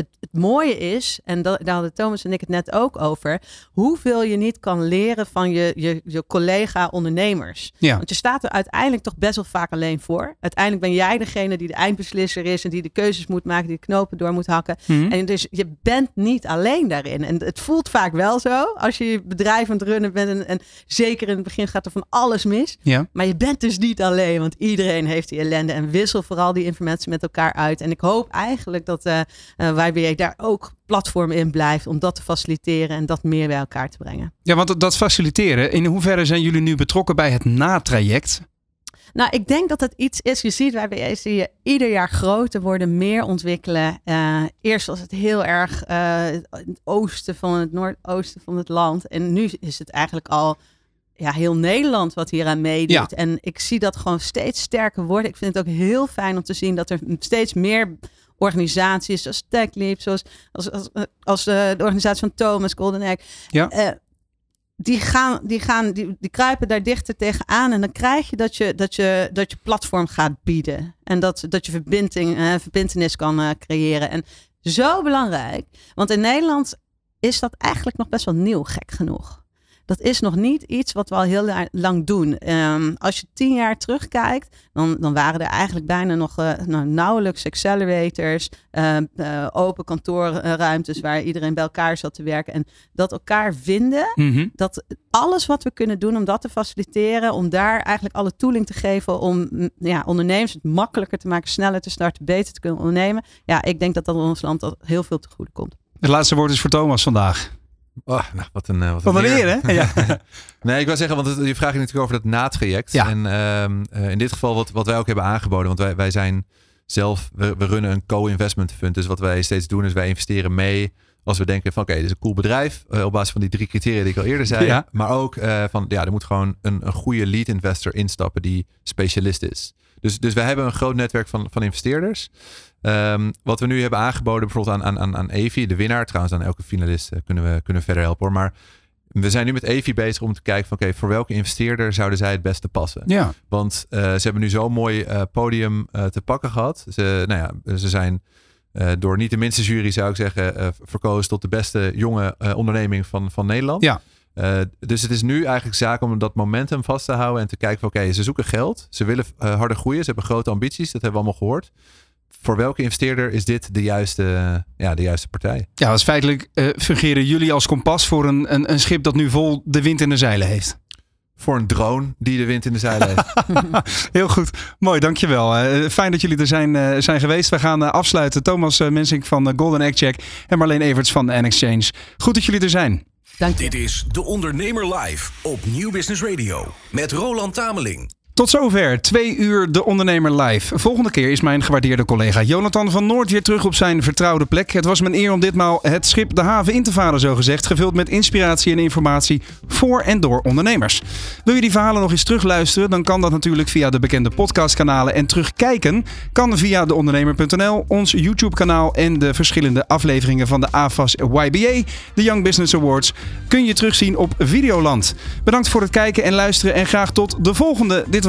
het, het mooie is, en dat, daar hadden Thomas en ik het net ook over, hoeveel je niet kan leren van je, je, je collega-ondernemers. Ja. Want je staat er uiteindelijk toch best wel vaak alleen voor. Uiteindelijk ben jij degene die de eindbeslisser is en die de keuzes moet maken, die de knopen door moet hakken. Mhm. En dus je bent niet alleen daarin. En het voelt vaak wel zo als je je bedrijf aan het runnen bent. En, en zeker in het begin gaat er van alles mis. Ja. Maar je bent dus niet alleen, want iedereen heeft die ellende. En wissel vooral die informatie met elkaar uit. En ik hoop eigenlijk dat eh eh, YBA daar ook platform in blijft om dat te faciliteren en dat meer bij elkaar te brengen. Ja, want dat- faciliteren, in hoeverre zijn jullie nu betrokken bij het natraject? Nou, ik denk dat het iets is. Je ziet YBA zie je ieder jaar groter worden, meer ontwikkelen. Eh, eerst was het heel erg eh, het oosten van het noordoosten van het land. En nu is het eigenlijk al ja, heel Nederland wat hier aan meedoet. Ja. En ik zie dat gewoon steeds sterker worden. Ik vind het ook heel fijn om te zien dat er steeds meer organisaties zoals TechLeap, zoals als, als, als eh, de organisatie van Thomas Golden Egg, Ja. eh, die gaan, die gaan, die, die kruipen daar dichter tegenaan. En dan krijg je dat je, dat je, dat je platform gaat bieden. En dat, dat je verbinding, eh, verbindenis kan creëren. En zo belangrijk. Want in Nederland is dat eigenlijk nog best wel nieuw, gek genoeg. Dat is nog niet iets wat we al heel la- lang doen. Ehm, als je tien jaar terugkijkt, dan, dan waren er eigenlijk bijna nog eh, nou, nauwelijks accelerators, eh, eh, open kantoorruimtes waar iedereen bij elkaar zat te werken. En dat elkaar vinden, Mhm. dat alles wat we kunnen doen om dat te faciliteren, om daar eigenlijk alle tooling te geven om mm, ja, ondernemers het makkelijker te maken, sneller te starten, beter te kunnen ondernemen. Ja, ik denk dat dat ons land al heel veel te goede komt. Het laatste woord is voor Thomas vandaag. Oh, nou, wat een, eh, wat een eer. eer, hè? Ja. Nee, ik wil zeggen, want het- je vraagt natuurlijk over dat natraject. Ja. En ehm, eh, in dit geval wat, wat wij ook hebben aangeboden, want wij, wij zijn zelf, we, we runnen een co-investment fund. Dus wat wij steeds doen is wij investeren mee als we denken van oké, dit is een cool bedrijf. eh, op basis van die drie criteria die ik al eerder zei. Ja. Maar ook van ja, er moet gewoon een, een goede lead investor instappen die specialist is. Dus, dus wij hebben een groot netwerk van, van investeerders. Ehm, wat we nu hebben aangeboden bijvoorbeeld aan, aan, aan, Evi, de winnaar. Trouwens, aan elke finalist eh, kunnen, we, kunnen verder helpen hoor. Maar we zijn nu met Evi bezig om te kijken van oké, voor welke investeerder zouden zij het beste passen? Ja. Want uh, ze hebben nu zo'n mooi uh, podium uh, te pakken gehad. Ze, nou ja, ze zijn door niet de minste jury zou ik zeggen verkozen tot de beste jonge onderneming van, van Nederland. Ja. dus het is nu eigenlijk zaak om dat momentum vast te houden en te kijken van oké, ze zoeken geld. Ze willen harder groeien. Ze hebben grote ambities. Dat hebben we allemaal gehoord voor welke investeerder is dit de juiste, ja, de juiste partij? Ja, dus feitelijk uh, fungeren jullie als kompas voor een, een, een, schip dat nu vol de wind in de zeilen heeft. Voor een drone die de wind in de zeilen heeft. Heel goed. Mooi, dankjewel. Uh, fijn dat jullie er zijn, uh, zijn geweest. We gaan afsluiten. Thomas Mensink van Golden Egg Check en Marleen Everts van N Exchange. Goed dat jullie er zijn. Dank je. Dit is De Ondernemer Live op Nieuw Business Radio met Roland Tameling. Tot zover, twee uur De Ondernemer live. Volgende keer is mijn gewaardeerde collega Jonathan van Noord weer terug op zijn vertrouwde plek. Het was mijn eer om ditmaal het schip de haven in te varen, zo gezegd. Gevuld met inspiratie en informatie voor en door ondernemers. Wil je die verhalen nog eens terugluisteren? Dan kan dat natuurlijk via de bekende podcastkanalen. En terugkijken kan via deondernemer.nl, ons YouTube-kanaal en de verschillende afleveringen van de AFAS YBA, de Young Business Awards, kun je terugzien op Videoland. Bedankt voor het kijken en luisteren en graag tot de volgende. Dit